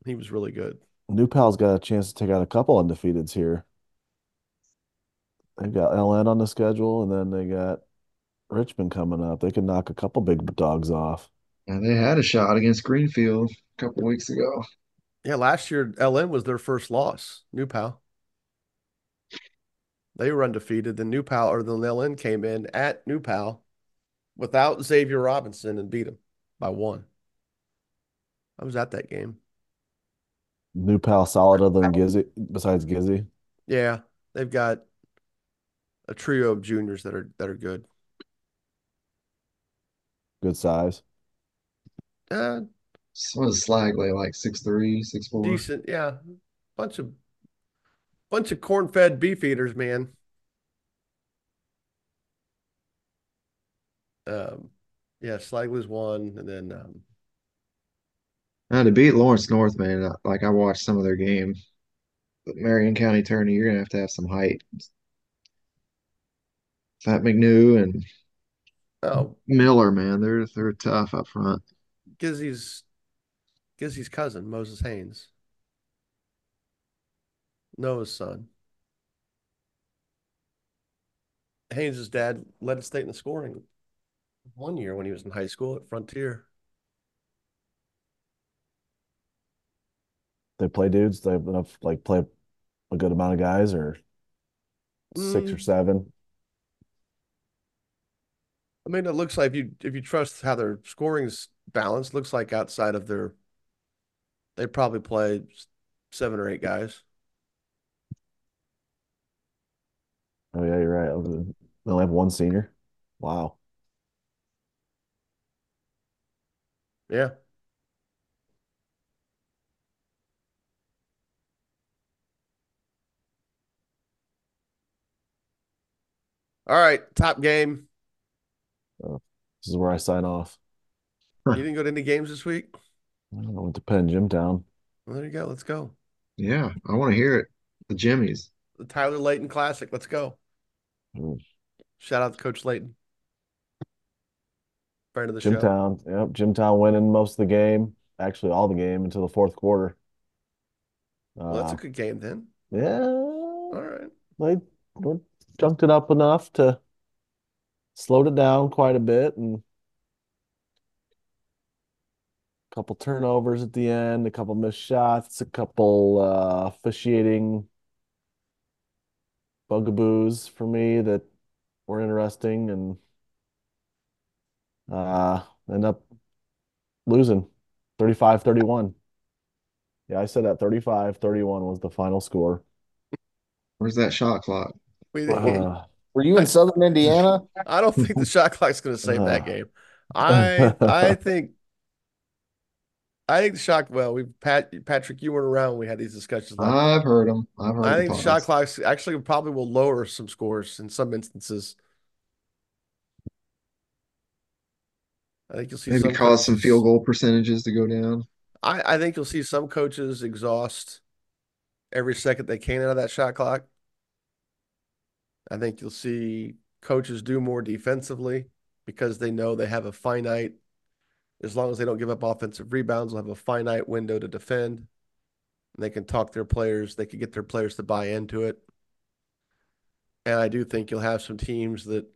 he was really good. New Pal's got a chance to take out a couple undefeateds here. They've got LN on the schedule, and then they got Richmond coming up. They could knock a couple big dogs off. And they had a shot against Greenfield a couple weeks ago. Yeah, last year LN was their first loss. New Pal. They were undefeated. Then New Pal or the LN came in at New Pal without Xavier Robinson and beat him by one. I was at that game. New Pal solid other than Gizzy, besides Gizzy. Yeah, they've got a trio of juniors that are that are good. Good size. uh, So what is Slagley like six three, six four? decent. Yeah, bunch of bunch of corn-fed beef eaters, man. Um, yeah, Slagley's one, and then um, Now to beat Lawrence North, man, uh, like I watched some of their game. But Marion County Tourney, you're gonna have to have some height. Fat McNew and oh, Miller, man, they're they're tough up front. Gizzy's Gizzy's cousin, Moses Haynes, Noah's son. Haynes' dad led the state in the scoring one year when he was in high school at Frontier. They play dudes. They have enough like play a good amount of guys or six or Mm. seven. I mean, it looks like if you if you trust how their scoring's balanced, looks like outside of their, they probably play seven or eight guys. Oh yeah, you're right. They only have one senior. Wow. Yeah. All right, top game. This is where I sign off. You didn't go to any games this week? [laughs] I went to Penn Jimtown. Well, there you go. Let's go. Yeah, I want to hear it. The Jimmies. The Tyler Layton Classic. Let's go. Mm. Shout out to Coach Layton. Friend of the show. Jimtown. Yep. Jimtown winning most of the game. Actually, all the game until the fourth quarter. Well, that's Uh, a good game then. yeah, All right. they they junked it up enough to slowed it down quite a bit and a couple turnovers at the end, a couple missed shots, a couple uh officiating bugaboos for me that were interesting and uh end up losing 35-31. Yeah, I said that 35-31 was the final score. Where's that shot clock? We, Uh, Were you in Southern Indiana? I don't think the shot clock's going to save that game. I I [laughs] think I think the shot. Well, we Pat Patrick, you weren't around. when We had these discussions. last I've heard them. I've heard I think the shot clocks actually probably will lower some scores in some instances. I think you'll see Maybe some cause some field goal percentages to go down. I, I think you'll see some coaches exhaust every second they can out of that shot clock. I think you'll see coaches do more defensively because they know they have a finite, as long as they don't give up offensive rebounds, they'll have a finite window to defend. And they can talk their players, they can get their players to buy into it. And I do think you'll have some teams that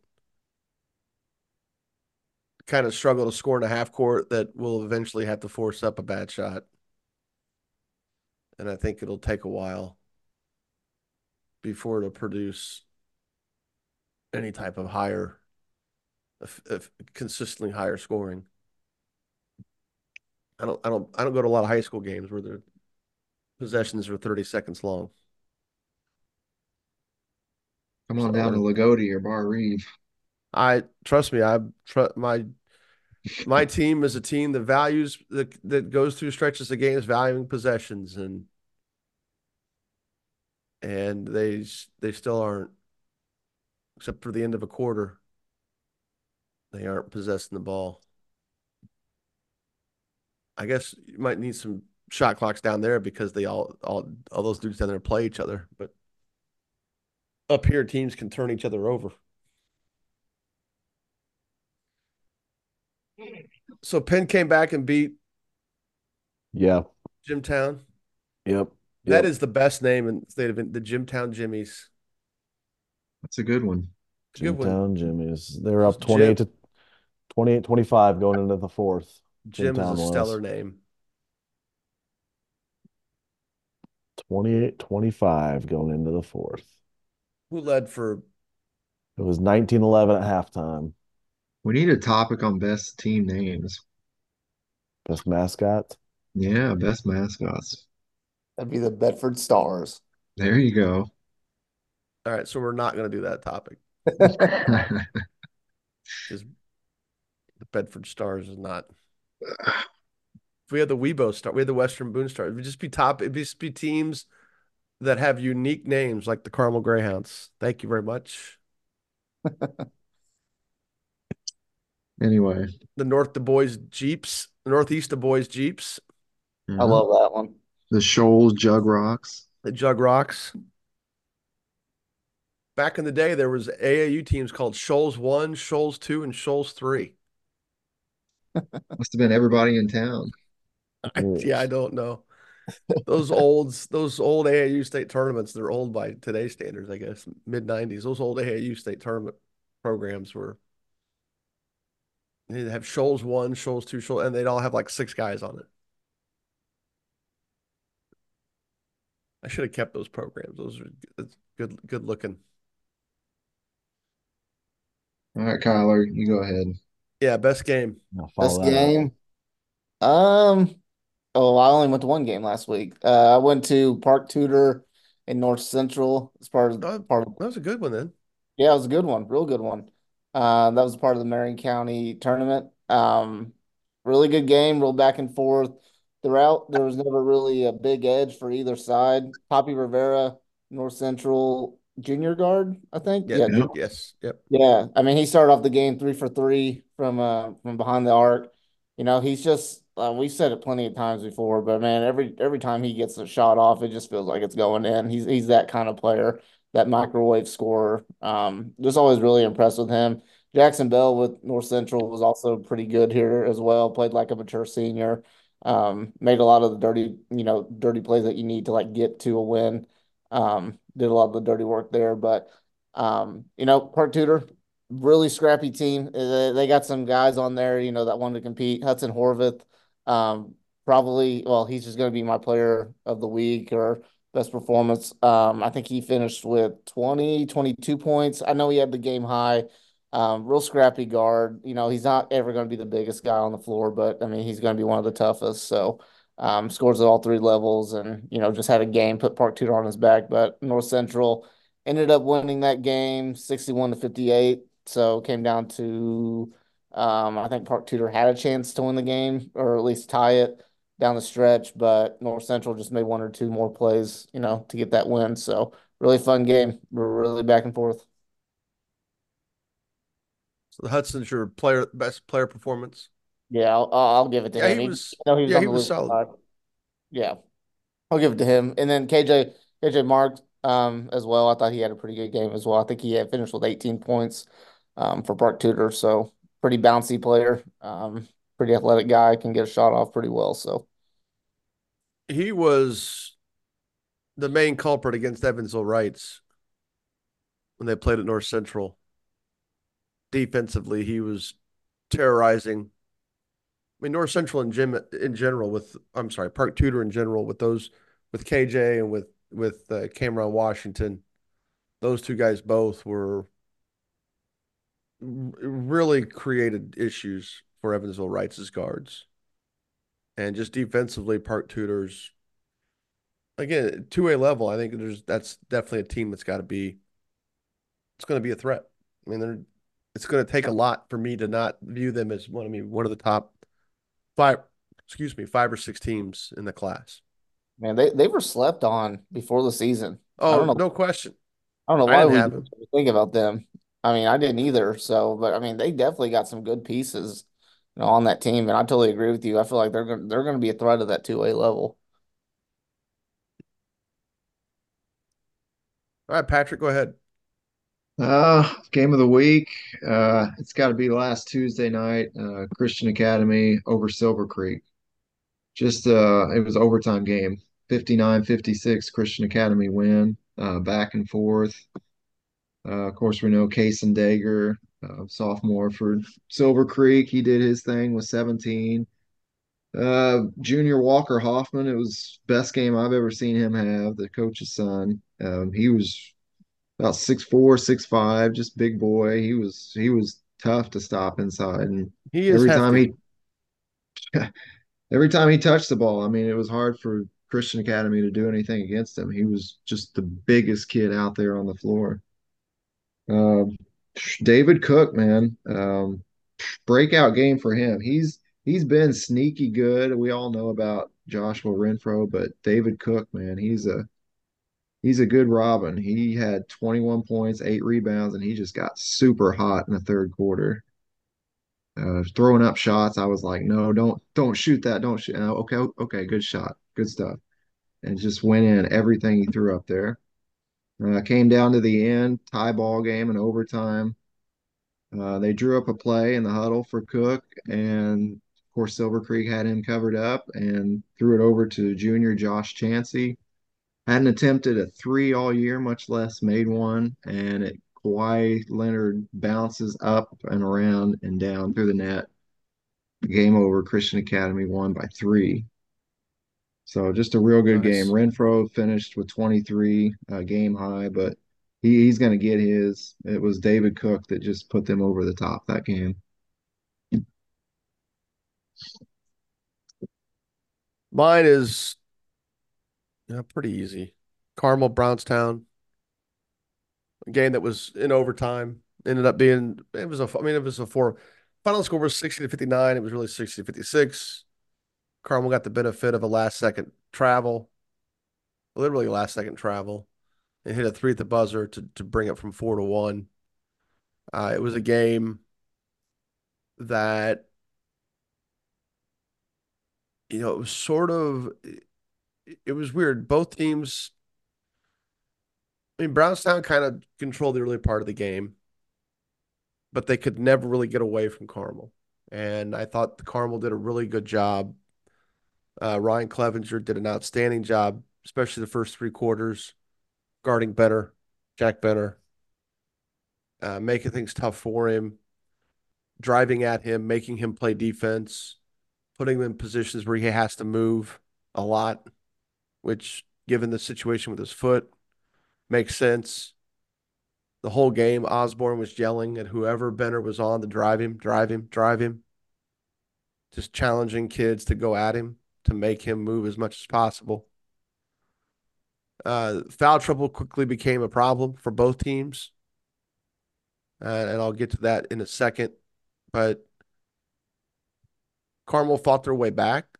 kind of struggle to score in a half court that will eventually have to force up a bad shot. And I think it'll take a while before it'll produce any type of higher, of, of consistently higher scoring. I don't, I don't, I don't go to a lot of high school games where the possessions are 30 seconds long. Come on down to Loogootee or Barr-Reeve. I trust me. I tr- my my [laughs] team is a team that values that that goes through stretches of games valuing possessions and and they they still aren't except for the end of a quarter. They aren't possessing the ball. I guess you might need some shot clocks down there because they all all all those dudes down there play each other, but up here teams can turn each other over. So Penn came back and beat yeah. Jimtown. Yep. Yep. That is the best name in the state of the Jimtown Jimmies. That's a good one. It's a good one. Jimtown Jimmy's. They're up Jim- 28 to 28 25 going into the fourth. Jim Jimtown is a was. stellar name. 28 25 going into the fourth. Who led for It was 19 11 at halftime. We need a topic on best team names. Best mascot. Yeah, best mascots. That'd be the Bedford Stars. There you go. All right, so we're not gonna do that topic [laughs] because the Bedford Stars is not If we had the WeBo Star, we had the Western Boone start. It would just be top. It'd just be teams that have unique names like the Carmel Greyhounds. Thank you very much. [laughs] Anyway, The North Dubois Jeeps, the Northeast Dubois Jeeps, mhm. I love that one. the Shoals Jug Rocks. the Jug Rocks. Back in the day, there was AAU teams called Shoals One, Shoals Two, and Shoals Three. [laughs] Must have been everybody in town. I- [laughs] yeah, I don't know. Those [laughs] old, those old AAU state tournaments, they're old by today's standards, I guess, mid '90s. Those old AAU state tournament programs were. They'd have Shoals One, Shoals Two, Shoals, and they'd all have like six guys on it. I should have kept those programs. Those are good, good looking. All right, Kyler, you go ahead. Yeah, best game. Best that up. game. Um, oh, I only went to one game last week. Uh, I went to Park Tudor in North Central. as part of Oh, part of That was a good one then. Yeah, it was a good one, real good one. Uh, that was part of the Marion County tournament. Um, really good game, real back and forth. Throughout, there was never really a big edge for either side. Poppy Rivera, North Central junior guard, I think. Yeah, Yeah, yes, yep. yeah, I mean, he started off the game three for three from uh from behind the arc. You know, he's just uh, we've said it plenty of times before, but man, every every time he gets a shot off, it just feels like it's going in. He's he's that kind of player, that microwave scorer. Um, just always really impressed with him. Jackson Bell with North Central was also pretty good here as well. Played like a mature senior. Um, made a lot of the dirty, you know, dirty plays that you need to like get to a win. Um, did a lot of the dirty work there, but um, you know, Park Tudor, really scrappy team. Uh, They got some guys on there, you know, that wanted to compete. Hudson Horvath, um, probably, well, he's just going to be my player of the week or best performance. Um, I think he finished with 20, 22 points. I know he had the game high. Um, real scrappy guard. You know, he's not ever going to be the biggest guy on the floor, but I mean, he's going to be one of the toughest. So, um, scores at all three levels and, you know, just had a game, put Park Tudor on his back. But North Central ended up winning that game 61 to 58. So came down to, um, I think Park Tudor had a chance to win the game or at least tie it down the stretch, but North Central just made one or two more plays, you know, to get that win. So really fun game. We're really back and forth. So the Hudson's your player best player performance. Yeah, I'll, I'll give it to Yeah, him. he was he was yeah, he was solid. side. Yeah, I'll give it to him. And then KJ KJ Mark um as well. I thought he had a pretty good game as well. I think he had finished with 18 points um for Park Tudor. So pretty bouncy player. Um, pretty athletic guy, can get a shot off pretty well. So He was the main culprit against Evansville Reitz when they played at North Central. Defensively, he was terrorizing. I mean, North Central in gym in general with I'm sorry, Park Tudor in general with those with KJ and with with uh, Cameron Washington, those two guys both were really created issues for Evansville Reitz' as guards. And just defensively, Park Tudor's again, two A level, I think there's that's definitely a team that's got to be it's going to be a threat. I mean, they're it's going to take a lot for me to not view them as one. I mean, one of the top five, excuse me, five or six teams in the class. man, they, they were slept on before the season. I Oh, don't know. no question. I don't know why we think about them. I mean, I didn't either. So, but I mean, they definitely got some good pieces, you know, on that team, and I totally agree with you. I feel like they're gonna, they're going to be a threat of that two A level. All right, Patrick, go ahead. Uh, game of the week. Uh, it's got to be last Tuesday night. Uh, Christian Academy over Silver Creek. Just uh, it was overtime game. 59-56 Christian Academy win. Uh, back and forth. Uh, of course, we know Kason Dager, uh, sophomore for Silver Creek. He did his thing with 17. Uh, Junior Walker Hoffman. It was best game I've ever seen him have. The coach's son. Um, he was about six four, six five, just big boy. He was he was tough to stop inside, and He is every time hefty. he [laughs] every time he touched the ball, I mean, it was hard for Christian Academy to do anything against him. He was just the biggest kid out there on the floor. Um, David Cook, man, um, breakout game for him. He's he's been sneaky good. We all know about Joshua Renfro, but David Cook, man, he's a he's a good Robin. He had 21 points, eight rebounds, and he just got super hot in the third quarter. Uh, throwing up shots, I was like, no, don't don't shoot that, don't shoot. Uh, okay, okay, good shot, good stuff, and just went in everything he threw up there. Uh, came down to the end, tie ball game and overtime. Uh, they drew up a play in the huddle for Cook, and of course Silver Creek had him covered up and threw it over to junior Josh Chansey. Hadn't attempted a three all year, much less made one, and it Kawhi Leonard bounces up and around and down through the net. Game over. Christian Academy won by three. So just a real good Nice. game. Renfro finished with 23 uh, game high, but he, he's going to get his. It was David Cook that just put them over the top that game. Mine is yeah, pretty easy. Carmel Brownstown, a game that was in overtime, ended up being it was a I mean it was a four final score was 60 to 59. It was really 60 to 56. Carmel got the benefit of a last second travel, literally last second travel, and hit a three at the buzzer to to bring it from four to one. Uh, it was a game that you know it was sort of it was weird. Both teams I mean, Brownstown kind of controlled the early part of the game, but they could never really get away from Carmel. And I thought Carmel did a really good job. Uh, Ryan Clevenger did an outstanding job, especially the first three quarters, guarding Benner, Jack Benner, uh, making things tough for him, driving at him, making him play defense, putting him in positions where he has to move a lot, which, given the situation with his foot, makes sense. The whole game, Osborne was yelling at whoever Benner was on to drive him, drive him, drive him. Just challenging kids to go at him to make him move as much as possible. Uh, foul trouble quickly became a problem for both teams. Uh, and I'll get to that in a second. But Carmel fought their way back.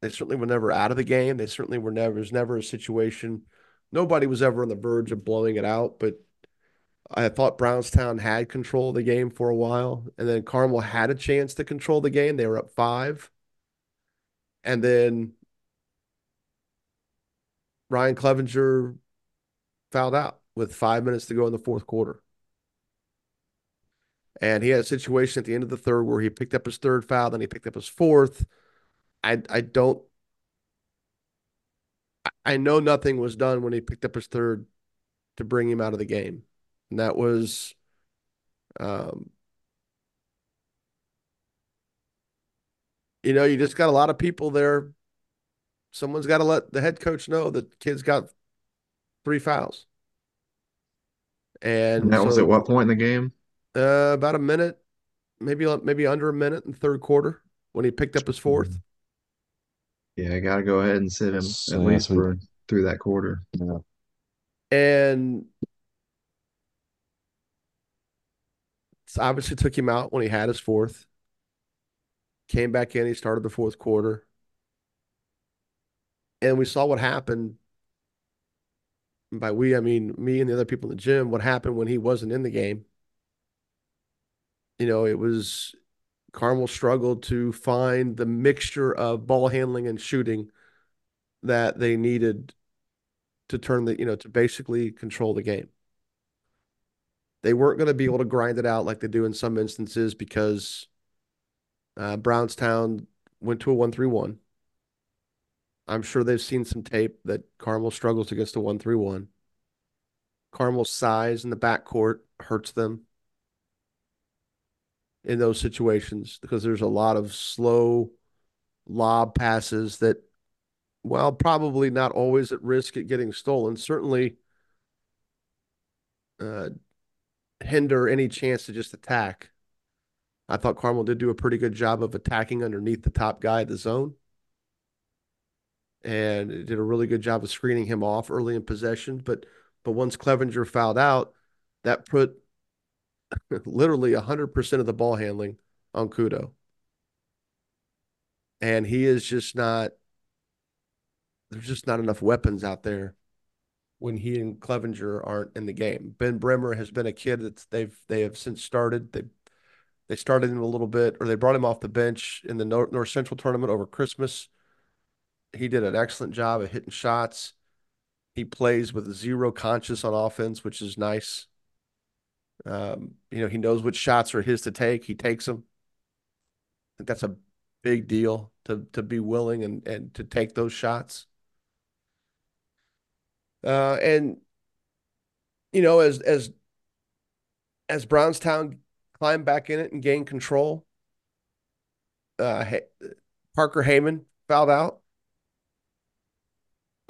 They certainly were never out of the game. They certainly were never, there's never a situation. Nobody was ever on the verge of blowing it out, but I thought Brownstown had control of the game for a while. And then Carmel had a chance to control the game. They were up five. And then Ryan Clevenger fouled out with five minutes to go in the fourth quarter. And he had a situation at the end of the third where he picked up his third foul, then he picked up his fourth. I I don't I know nothing was done when he picked up his third to bring him out of the game. And that was um you know, you just got a lot of people there. Someone's got to let the head coach know that kid's got three fouls. And, And that was at what point in the game? uh, about a minute, maybe maybe under a minute in third quarter when he picked up his fourth. Yeah, I got to go ahead and sit him So, at least so we- for through that quarter. Yeah. And obviously took him out when he had his fourth. Came back in, he started the fourth quarter. And we saw what happened. And by we, I mean me and the other people in the gym, what happened when he wasn't in the game. You know, it was Carmel struggled to find the mixture of ball handling and shooting that they needed to turn the, you know, to basically control the game. They weren't going to be able to grind it out like they do in some instances because uh, Brownstown went to a 1 3 1. I'm sure they've seen some tape that Carmel struggles against a 1 3 1. Carmel's size in the backcourt hurts them in those situations because there's a lot of slow lob passes that, well, probably not always at risk at getting stolen, certainly uh, hinder any chance to just attack. I thought Carmel did do a pretty good job of attacking underneath the top guy of the zone. And did a really good job of screening him off early in possession. But but once Clevenger fouled out, that put [laughs] literally 100% of the ball handling on Kudo. And he is just not, there's just not enough weapons out there when he and Clevenger aren't in the game. Ben Bremer has been a kid that they've they have since started. They they started him a little bit, or they brought him off the bench in the North, North Central tournament over Christmas. He did an excellent job of hitting shots. He plays with zero conscious on offense, which is nice. Um, you know, he knows which shots are his to take. He takes them. I think that's a big deal to to be willing and and to take those shots. Uh, and you know, as as as Brownstown climbed back in it and gained control, uh, Parker Heyman fouled out.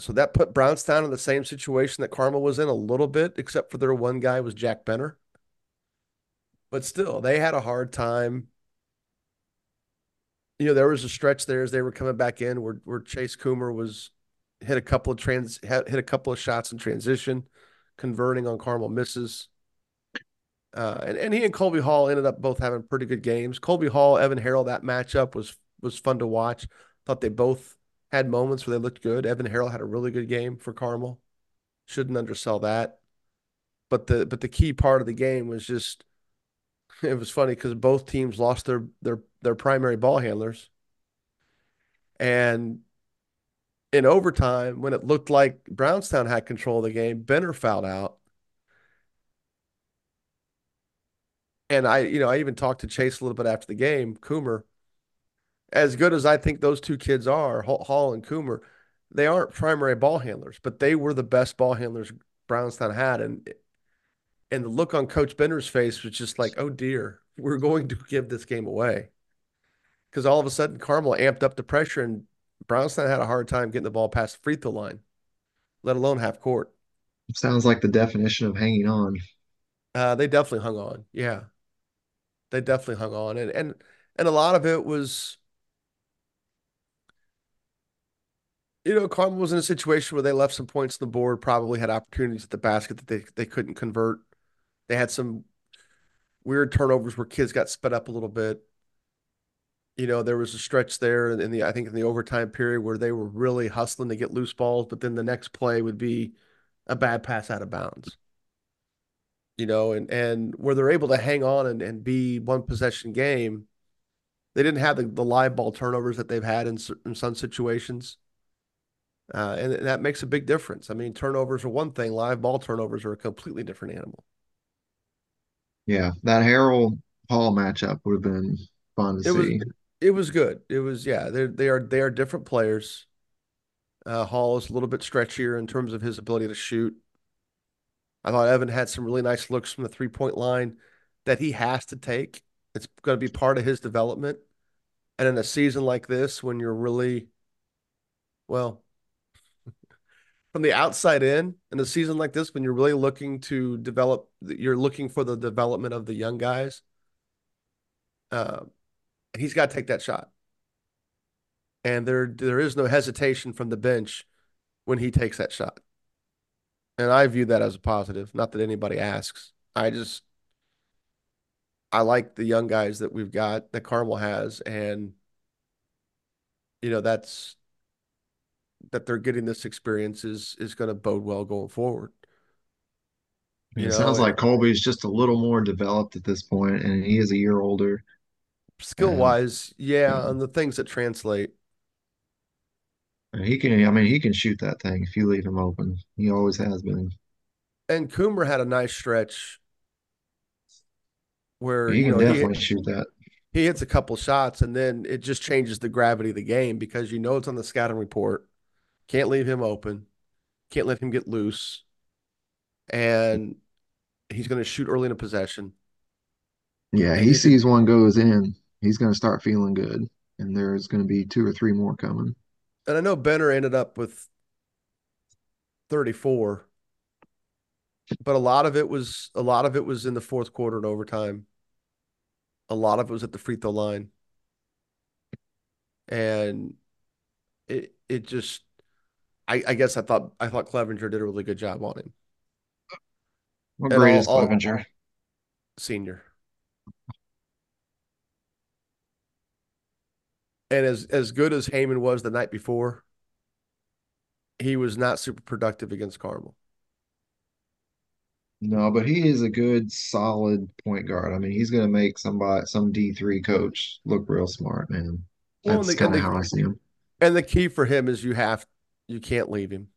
So that put Brownstown in the same situation that Carmel was in a little bit, except for their one guy was Jack Benner. But still, they had a hard time. You know, there was a stretch there as they were coming back in where, where Chase Coomer was hit a couple of trans hit a couple of shots in transition, converting on Carmel misses. Uh, and, and he and Colby Hall ended up both having pretty good games. Colby Hall, Evan Harrell, that matchup was was fun to watch. Thought they both had moments where they looked good. Evan Harrell had a really good game for Carmel. Shouldn't undersell that. But the but the key part of the game was just [laughs] it was funny because both teams lost their their their primary ball handlers. And in overtime, when it looked like Brownstown had control of the game, Benner fouled out. And I, you know, I even talked to Chase a little bit after the game, Coomer. As good as I think those two kids are, Hall and Coomer, they aren't primary ball handlers, but they were the best ball handlers Brownstown had. And and the look on Coach Benner's face was just like, oh dear, we're going to give this game away. Because all of a sudden Carmel amped up the pressure and Brownstown had a hard time getting the ball past the free throw line, let alone half court. Sounds like the definition of hanging on. Uh, they definitely hung on. Yeah, they definitely hung on, and and and a lot of it was, you know, Carmel was in a situation where they left some points on the board, probably had opportunities at the basket that they they couldn't convert. They had some weird turnovers where kids got sped up a little bit you know, there was a stretch there in the I think in the overtime period where they were really hustling to get loose balls, but then the next play would be a bad pass out of bounds. You know, and and where they're able to hang on and, and be one possession game, they didn't have the, the live ball turnovers that they've had in, in some situations. Uh, and, and that makes a big difference. I mean, turnovers are one thing, live ball turnovers are a completely different animal. Yeah, that Harrell Hall matchup would have been fun to it see. Was, it was good. It was yeah. They they are they are different players. Uh, Hall is a little bit stretchier in terms of his ability to shoot. I thought Evan had some really nice looks from the three point line that he has to take. It's going to be part of his development. And in a season like this, when you're really, well, from the outside in, in a season like this, when you're really looking to develop, you're looking for the development of the young guys. Uh, he's got to take that shot. And there there is no hesitation from the bench when he takes that shot. And I view that as a positive. Not that anybody asks. I just I like the young guys that we've got that Carmel has, and you know that's that they're getting this experience is is going to bode well going forward. You it know, sounds like Colby's just a little more developed at this point, and he is a year older skill um, wise, yeah, and the things that translate. He can, I mean, he can shoot that thing if you leave him open. He always has been. And Coomer had a nice stretch where he can know, definitely he, shoot that. He hits a couple shots, and then it just changes the gravity of the game because you know it's on the scouting report. Can't leave him open. Can't let him get loose. And he's going to shoot early in a possession. Yeah, he sees one goes in he's going to start feeling good, and there's going to be two or three more coming. And I know Benner ended up with 34, but a lot of it was a lot of it was in the fourth quarter and overtime. A lot of it was at the free throw line, and it it just I, I guess I thought I thought Clevenger did a really good job on him. What grade all, is Clevenger? Senior. And as as good as Heyman was the night before, he was not super productive against Carmel. No, but he is a good, solid point guard. I mean, he's going to make somebody, some D3 coach look real smart, man. That's and kind of how I see him. And the key for him is you have you can't leave him.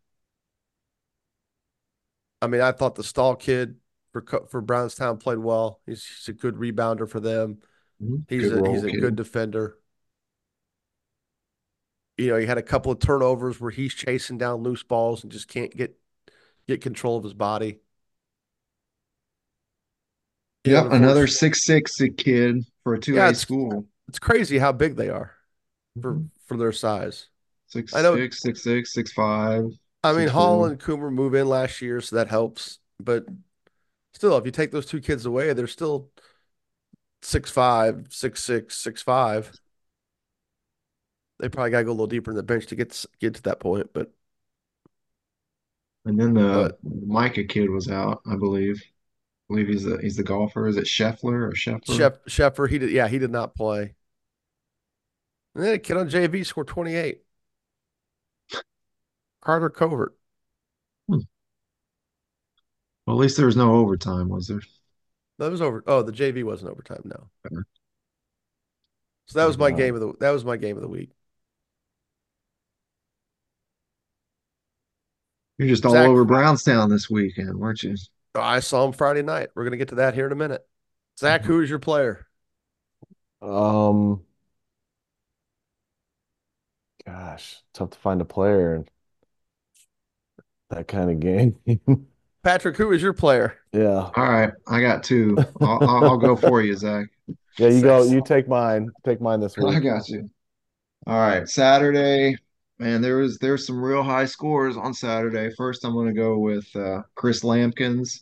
I mean, I thought the Stahl kid for for Brownstown played well. He's, he's a good rebounder for them. Mhm. He's Good a he's a kid. good defender. You know, he had a couple of turnovers where he's chasing down loose balls and just can't get get control of his body. Yep, another unfortunately- six six kid for a two Yeah, A it's- school. It's crazy how big they are for Mhm. for their size. Six I know- six, six six, six five. I mean, Six Hall four. and Coomer move in last year, so that helps. But still, if you take those two kids away, they're still six five, six six, six five. They probably gotta go a little deeper in the bench to get s- get to that point. But And then the But- Micah kid was out, I believe. I believe he's the he's the golfer. Is it Scheffler or Scheffler? Shep Sheffer, he did yeah, he did not play. And then a kid on JV scored 28. Carter Covert. Well, at least there was no overtime, was there? That was over. Oh, the JV wasn't overtime, no. Okay. So that was my game of the that was my game of the week. You're just all Zach- over Brownstown this weekend, weren't you? I saw him Friday night. We're gonna get to that here in a minute. Zach, who is your player? Um, gosh, tough to find a player in that kind of game. [laughs] Patrick, who is your player? Yeah, All right, I got two. I'll, I'll, I'll go for you, Zach. yeah. You go. You take mine. Take mine this week. I got you. All right, Saturday, man. There was there's some real high scores on Saturday. First, I'm going to go with uh, Chris Lampkins.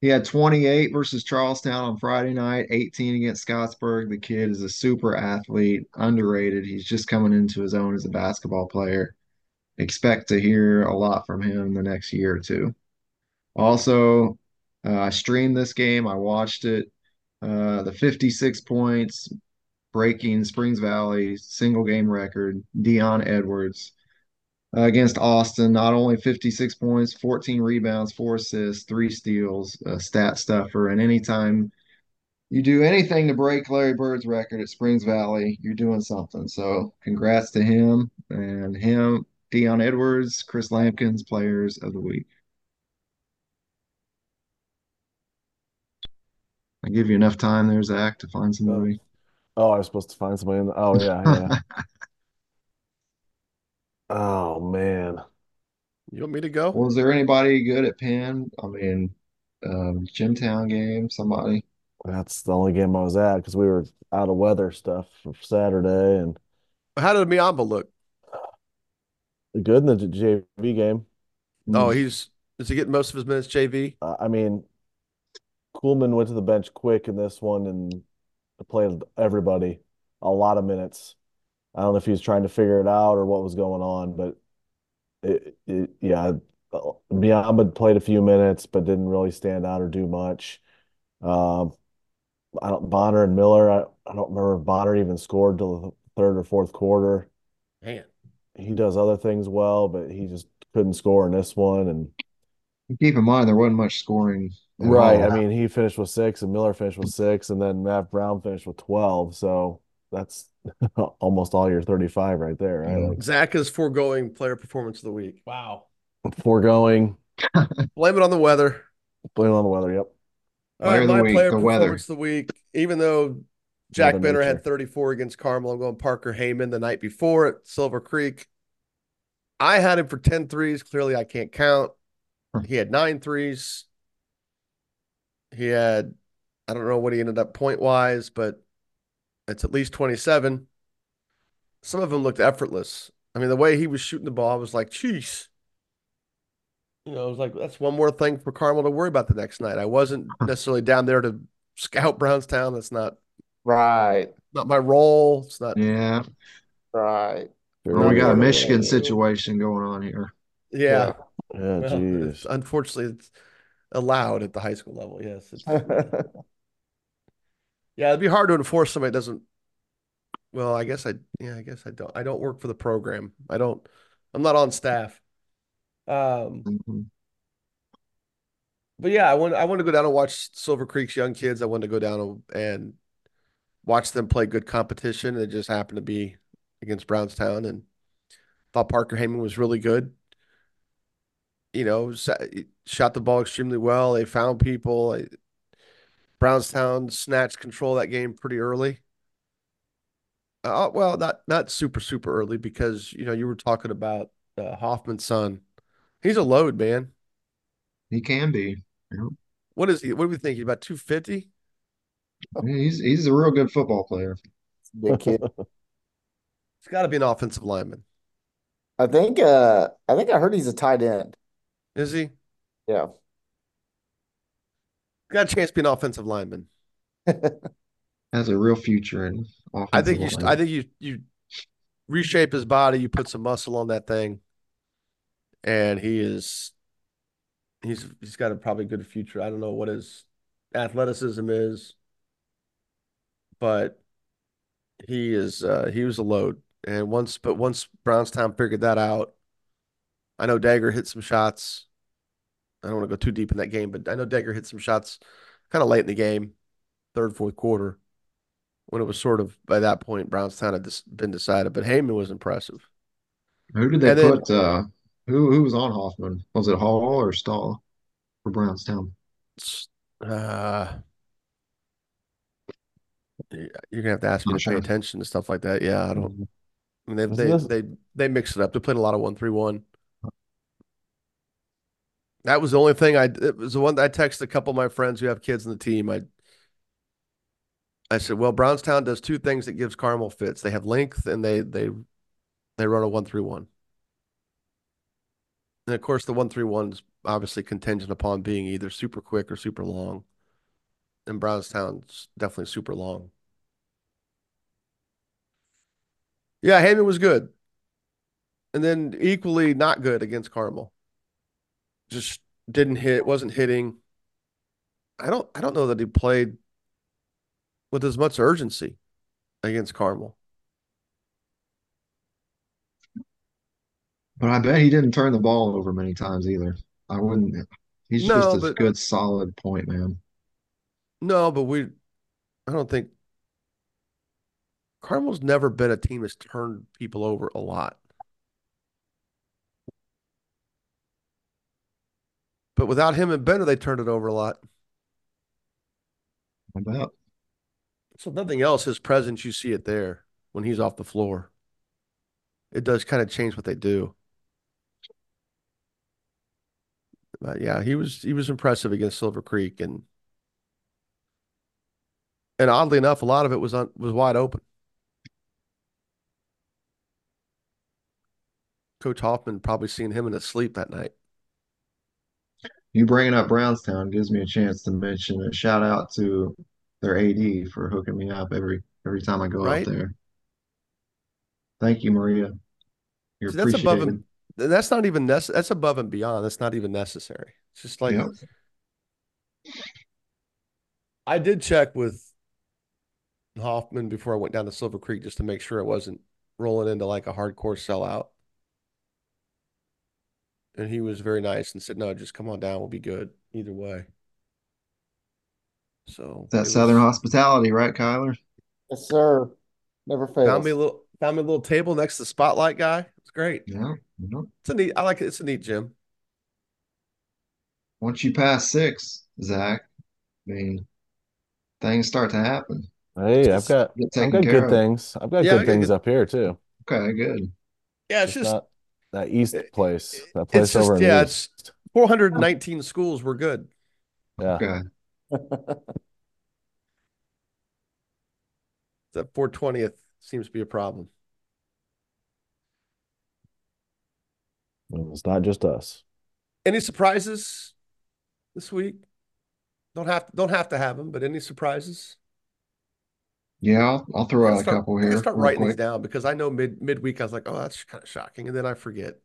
He had 28 versus Charlestown on Friday night, 18 against Scottsburg. The kid is a super athlete, underrated. He's just coming into his own as a basketball player. Expect to hear a lot from him the next year or two. Also, uh, I streamed this game. I watched it. Uh, the 56 points, breaking Springs Valley single game record, Dion Edwards uh, against Austin. Not only 56 points, 14 rebounds, four assists, three steals, stat stuffer. And anytime you do anything to break Larry Bird's record at Springs Valley, you're doing something. So congrats to him and him, Dion Edwards, Chris Lampkins, players of the week. I give you enough time there, Zach, to find somebody. Oh, I was supposed to find somebody in the, oh yeah, yeah. [laughs] Oh man. You want me to go? Was there anybody good at Penn? I mean, um, Jimtown game, somebody. That's the only game I was at because we were out of weather stuff for Saturday and How did Miamba look? Good in the JV game. Oh, he's is he getting most of his minutes JV? Uh, I mean, Coolman went to the bench quick in this one and played everybody a lot of minutes. I don't know if he was trying to figure it out or what was going on, but it, it yeah, Biamba played a few minutes but didn't really stand out or do much. Um, I don't Bonner and Miller. I, I don't remember if Bonner even scored till the third or fourth quarter. Man. He does other things well, but he just couldn't score in this one. And Keep in mind there wasn't much scoring right, all. I mean, he finished with six, and Miller finished with six, and then Matt Brown finished with 12. So that's [laughs] almost all your 35 right there, right? Yeah. Like Zach is foregoing player performance of the week. Wow. foregoing, [laughs] Blame it on the weather. blame it on the weather. Yep. All Player right, the my week, player the weather. performance of the week, even though Jack Benner had 34 against Carmel, I'm going Parker Heyman the night before at Silver Creek. I had him for 10 threes. Clearly, I can't count. Hmm. He had nine threes. He had, I don't know what he ended up point wise, but it's at least 27. Some of them looked effortless. I mean, the way he was shooting the ball, I was like, geez. You know, I was like, that's one more thing for Carmel to worry about the next night. I wasn't [laughs] necessarily down there to scout Brownstown. That's not Right, not my role. It's not. Yeah. right. Well, we got a Yeah, Michigan situation going on here. Yeah. Yeah, Well, jeez. it's- unfortunately, it's allowed at the high school level. Yes. It's, [laughs] yeah, it'd be hard to enforce somebody that doesn't Well, I guess I yeah, I guess I don't I don't work for the program. I don't I'm not on staff. Um Mhm. but yeah, I want I want to go down and watch Silver Creek's young kids. I want to go down and, and watch them play good competition. It just happened to be against Brownstown and thought Parker Heyman was really good. You know, shot the ball extremely well. They found people. Brownstown snatched control of that game pretty early. Uh, well, not not super super early because you know you were talking about uh, Hoffman's son. He's a load, man. He can be. What is he? What are we thinking? About about 250? He's he's a real good football player. Big kid. [laughs] He's got to be an offensive lineman. I think uh I think I heard he's a tight end. Is he? Yeah. Got a chance to be an offensive lineman. [laughs] Has a real future in I think you. line. I think you. You reshape his body. You put some muscle on that thing, and he is. He's he's got a probably good future. I don't know what his athleticism is, but he is. Uh, he was a load, and once but once Brownstown figured that out, I know Dagger hit some shots. I don't want to go too deep in that game, but I know Dagger hit some shots kind of late in the game, third, fourth quarter, when it was sort of by that point Brownstown had dis- been decided. But Heyman was impressive. Who did they And then- put? Uh, who who was on Hoffman? Was it Hall or Stahl for Brownstown? Uh, you're gonna have to ask me Not to pay attention to stuff like that. Yeah, I don't. I mean, they they they they mix it up. They played a lot of one three one. That was the only thing I. It was the one that I texted a couple of my friends who have kids in the team. I I said, well, Brownstown does two things that gives Carmel fits. They have length and they they they run a one three one. And of course, the one three one is obviously contingent upon being either super quick or super long. And Brownstown's definitely super long. Yeah, Heyman was good. And then equally not good against Carmel. Just didn't hit, wasn't hitting. I don't I don't know that he played with as much urgency against Carmel. But I bet he didn't turn the ball over many times either. I wouldn't. He's No, just a but- good, solid point man. No, but we I don't think Carmel's never been a team that's turned people over a lot. But without him and Benner, they turned it over a lot. Bet. So nothing else, his presence, you see it there when he's off the floor. It does kind of change what they do. But yeah, he was he was impressive against Silver Creek and and oddly enough, a lot of it was on was wide open. Coach Hoffman probably seen him in his sleep that night. You bringing up Brownstown gives me a chance to mention a shout out to their AD for hooking me up every every time I go Right. up there. Thank you, Maria. You're See, that's above and that's not even nece- that's above and beyond. That's not even necessary. It's just like Yep. I did check with Hoffman before I went down to Silver Creek just to make sure it wasn't rolling into like a hardcore sellout. And he was very nice and said, "No, just come on down. We'll be good either way." So That Southern was- hospitality, right, Kyler? Yes, sir. Never fails. found me a little found me a little table next to the spotlight guy. It's great. Yeah. yeah. It's a neat. I like it. It's a neat gym. Once you pass six, Zach, I mean, things start to happen. Hey, I've got I've got good of. things. I've got Yeah, good got things good- up here too. Okay, good. Yeah, it's Just just not that east place. That it's place just over in yeah, east. it's 419 schools were good. Yeah. Okay. That 420th seems to be a problem. It's not just us. Any surprises this week? Don't have don't have to have them, but any surprises? Yeah, I'll, I'll I throw gotta out a start, couple I gotta here start real writing these down because I know mid midweek I was like, oh, that's kind of shocking, and then I forget.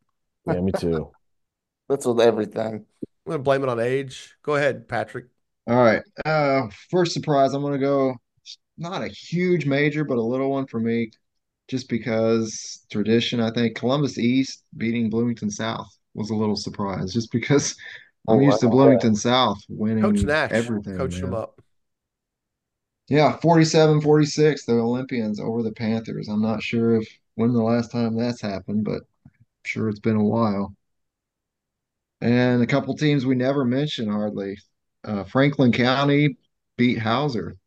Yeah, me too. [laughs] That's with everything. I'm gonna blame it on age. Go ahead, Patrick. All right. Uh, first surprise, I'm gonna go not a huge major, but a little one for me, just because tradition. I think Columbus East beating Bloomington South was a little surprise, just because I'm Oh, used to. Bloomington South winning Coach winning Nash everything, Coach them up. Yeah, 47 46, the Olympians over the Panthers. I'm not sure if when the last time that's happened, but I'm sure it's been a while. And a couple teams we never mention hardly. Uh, Franklin County beat Hauser,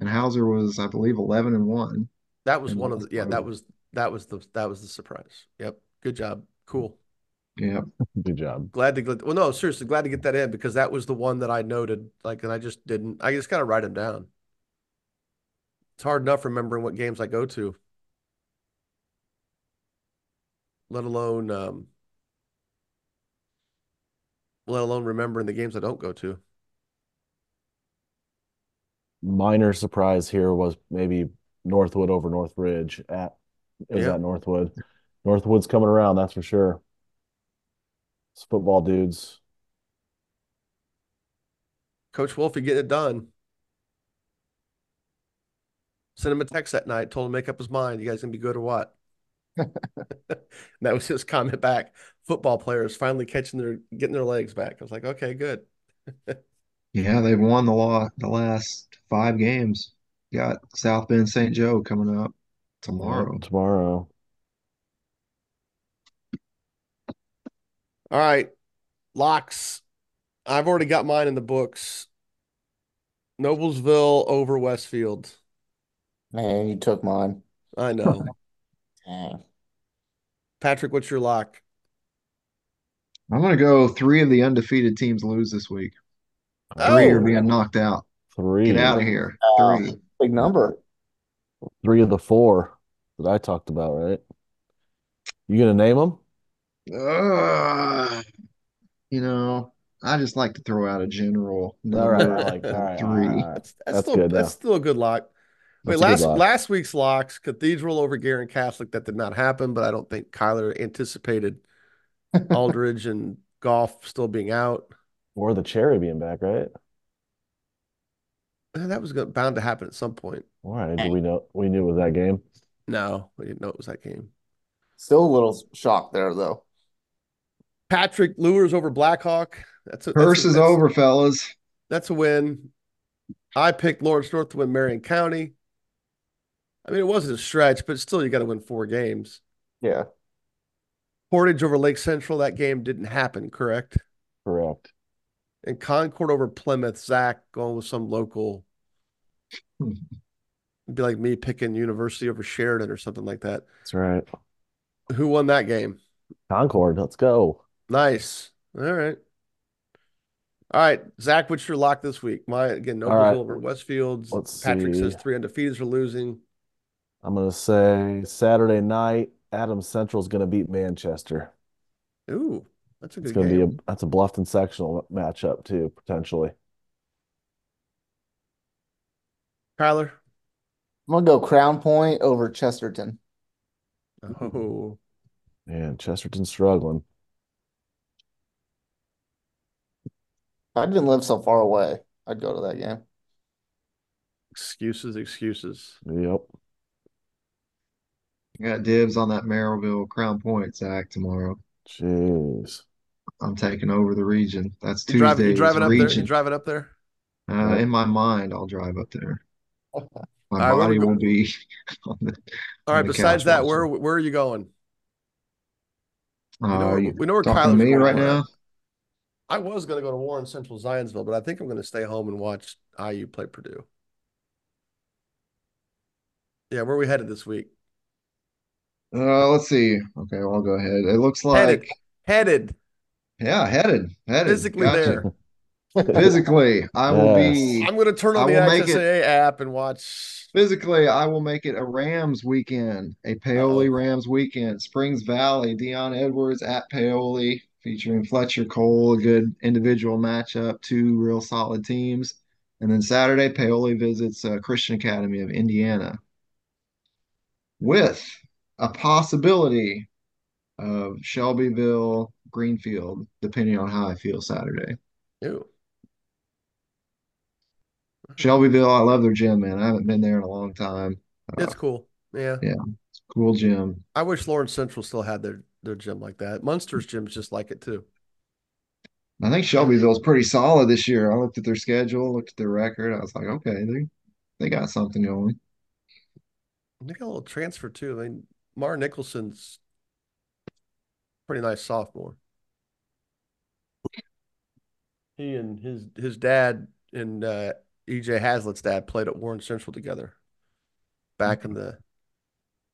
and Hauser was, I believe, 11 and 1 That was in one of the yeah, that was that was the that was the surprise. Yep. Good job. Cool. Yeah. Good job. Glad to get well, no, seriously, glad to get that in because that was the one that I noted. Like, and I just didn't I just gotta write them down. It's hard enough remembering what games I go to, let alone um let alone remembering the games I don't go to. Minor surprise here was maybe Northwood over Northridge at is Yeah. at Northwood. Northwood's coming around, that's for sure. It's football dudes. Coach Wolfie getting it done. Sent him a text that night, told him to make up his mind. You guys gonna be good or what? [laughs] And that was his comment back. Football players finally catching their getting their legs back. I was like, okay, good. [laughs] Yeah, they've won the law the last five games. Got South Bend St. Joe coming up tomorrow. Yep, tomorrow. All right. Locks. I've already got mine in the books. Noblesville over Westfield. Man, you took mine. I know. [laughs] Dang. Patrick, what's your lock? I'm gonna go three of the undefeated teams lose this week. Three are Oh, being knocked out. Three. Get out of here. Wow. Three. Big number. Three of the four that I talked about, right? You gonna name them? Ugh. you know, I just like to throw out a general All right, number I like. All of right, all three. right, all right. that's that's That's still good that's now. still a good lock. Wait, That's a good last last week's locks, Cathedral over Guerin Catholic, that did not happen, but I don't think Kyler anticipated [laughs] Aldridge and Golf still being out. Or the cherry being back, right? Eh, That was bound to happen at some point. All right. Do we know we knew it was that game? No, we didn't know it was that game. Still a little shocked there, though. Patrick Luers over Blackhawk. That's a, that's Curse a, is that's, over, fellas. that's a win. I picked Lawrence North to win Marion County. I mean, it wasn't a stretch, but still, you got to win four games. Yeah. Portage over Lake Central. That game didn't happen, correct? Correct. And Concord over Plymouth. Zach going with some local. It'd [laughs] be like me picking University over Sheridan or something like that. That's right. Who won that game? Concord, let's go. Nice. All right. All right, Zach, what's your lock this week? My again, All right. Noblesville over Westfields. Let's Patrick says see. three undefeateds are losing. I'm gonna say Saturday night, Adams Central's gonna beat Manchester. Ooh, that's a good. It's good gonna be a that's a Bluffton sectional matchup too, potentially. Kyler. I'm gonna go Crown Point over Chesterton. Oh, Man, Chesterton's struggling. If I didn't live so far away, I'd go to that game. excuses, excuses. Yep. Got dibs on that Merrillville Crown Point, Zach, tomorrow. Jeez. I'm taking over the region. That's You driving? You driving up there? You driving up there? Uh, in my mind, I'll drive up there. [laughs] My All right, body go- will be [laughs] on the. All right. on the Besides couch that, watching. where where are you going? We know Uh, where, you we know where talking to me going right to now? I was going to go to Warren Central Zionsville, but I think I'm going to stay home and watch IU play Purdue. Yeah, where are we headed this week? Uh, let's see. Okay, well, I'll go ahead. It looks like, Headed, yeah, headed, headed. physically Gotcha. there. Physically, I will be. I'm going to turn on I the will make it- app and watch. Physically, I will make it a Rams weekend, a Paoli Rams weekend. Springs Valley, Dion Edwards at Paoli, featuring Fletcher Cole, a good individual matchup, two real solid teams. And then Saturday, Paoli visits uh, Christian Academy of Indiana with a possibility of Shelbyville, Greenfield, depending on how I feel Saturday. Ew. Shelbyville, I love their gym, man. I haven't been there in a long time. Uh, It's cool. Yeah. yeah, cool gym. I wish Lawrence Central still had their their gym like that. Munster's gym's just like it too. I think Shelbyville's pretty solid this year. I looked at their schedule, looked at their record. I was like, okay, they they got something going. They got a little transfer too. Mean, Mar Nicholson's pretty nice sophomore. He and his his dad and uh, EJ Hazlett's dad played at Warren Central together back in the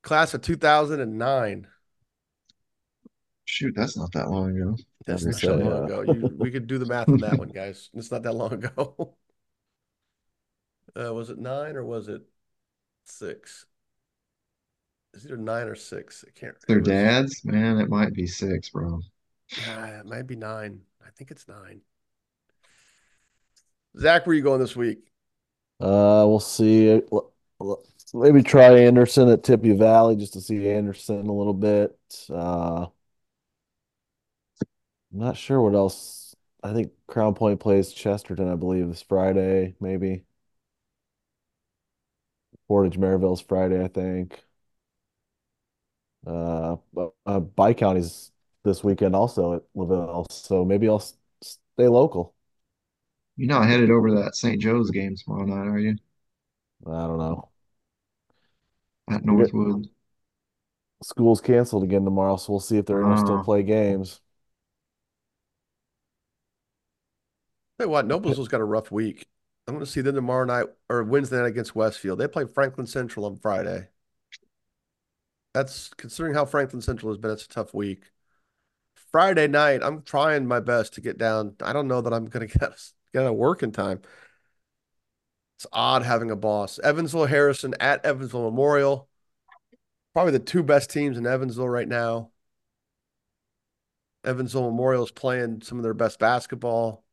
class of 2009. Shoot, that's not that long ago. That's not that long ago. You, we could do the math on that one, guys. It's not that long ago. [laughs] Uh, was it nine or was it six? It's either nine or six. I can't. Their it dads, man, it might be six, bro. Uh, it might be nine. I think it's nine. Zach, where you going this week? Uh, we'll see. L- l- Maybe try Anderson at Tippy Valley just to see Anderson a little bit. Uh, I'm not sure what else. I think Crown Point plays Chesterton, I believe, this Friday, maybe. Portage Merrillville's Friday, I think. Uh, but uh, Bi County's this weekend also at LaVille, so maybe I'll stay local. You're not headed over to that St. Joe's game tomorrow night, are you? I don't know. At Northwood. School's canceled again tomorrow, so we'll see if they're gonna still Oh. play games. Tell you what, Noblesville's got a rough week. I'm going to see them tomorrow night or Wednesday night against Westfield. They play Franklin Central on Friday. That's considering how Franklin Central has been, it's a tough week. Friday night, I'm trying my best to get down. I don't know that I'm going [laughs] to get get out of work in time. It's odd having a boss. Evansville Harrison at Evansville Memorial. Probably the two best teams in Evansville right now. Evansville Memorial is playing some of their best basketball.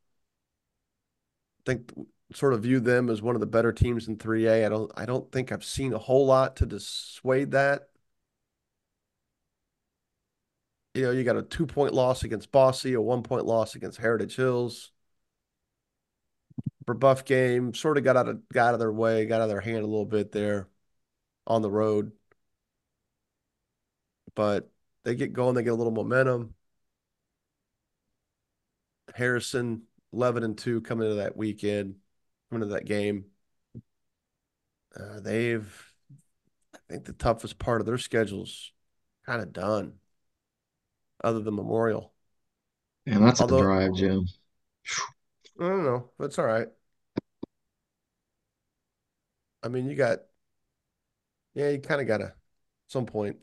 I think sort of view them as one of the better teams in 3A. I don't I don't think I've seen a whole lot to dissuade that. You know, you got a two point loss against Bosse, a one point loss against Heritage Hills. Buff game sort of got out of got out of their way, got out of their hand a little bit there on the road. But they get going, they get a little momentum. Harrison 11 and 2 coming into that weekend, coming into that game. Uh, they've, I think the toughest part of their schedule's kind of done, other than Memorial. And that's Although- a drive, Jim. I don't know. That's all right. I mean, you got, yeah, you kind of got to, at some point,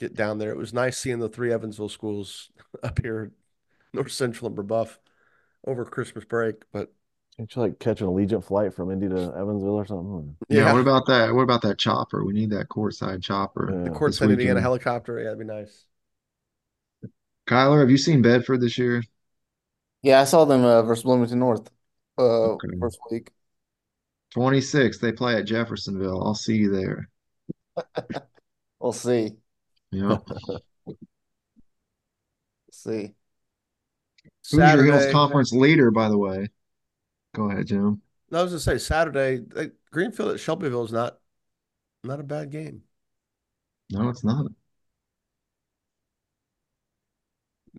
get down there. It was nice seeing the three Evansville schools [laughs] up here, North Central and Brebeuf, over Christmas break. But Can't you like catch an Allegiant flight from Indy to Evansville or something? Yeah, yeah, what about that? What about that chopper? We need that courtside chopper. Yeah. the this Court Indiana helicopter, yeah, that'd be nice. Kyler, have you seen Bedford this year? Yeah, I saw them uh, versus Bloomington North uh Okay. first week. 26, they play at Jeffersonville. I'll see you there. [laughs] We'll see. Yeah. [laughs] We'll see. Who's your Hills Conference leader, by the way? Go ahead, Jim. no, I was gonna say Saturday, uh, Greenfield at Shelbyville is not not a bad game. No, it's not.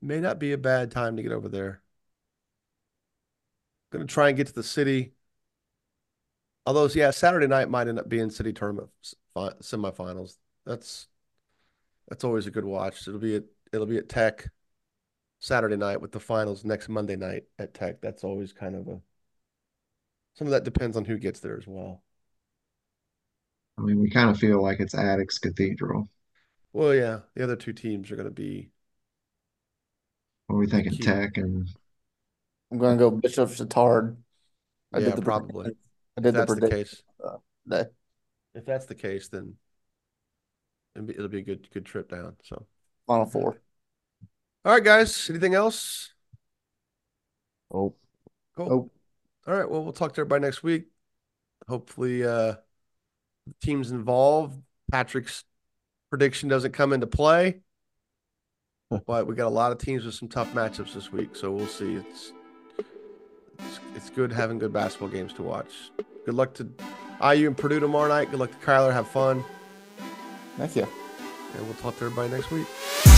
May not be a bad time to get over there. Gonna try and get to the city. Although, yeah, Saturday night might end up being city tournament semifinals. That's that's always a good watch. It'll be at it'll be at Tech Saturday night with the finals next Monday night at Tech. That's always kind of a some of that depends on who gets there as well. I mean, we kind of feel like it's Addicts Cathedral. Well, yeah, the other two teams are gonna be What are we thinking? key. Tech and I'm gonna go Bishop Chatard. I yeah, did the probably. prediction- I If did the that's the prediction case. today. If that's the case, then it'll be, it'll be a good good trip down. So, Final four. all right, guys. Anything else? Oh, Cool. Oh, All right. Well, we'll talk to everybody next week. Hopefully, uh, the teams involved. Patrick's prediction doesn't come into play, but we got a lot of teams with some tough matchups this week. So we'll see. It's, it's it's good having good basketball games to watch. Good luck to IU and Purdue tomorrow night. Good luck to Kyler. Have fun. Thank you. And we'll talk to everybody next week.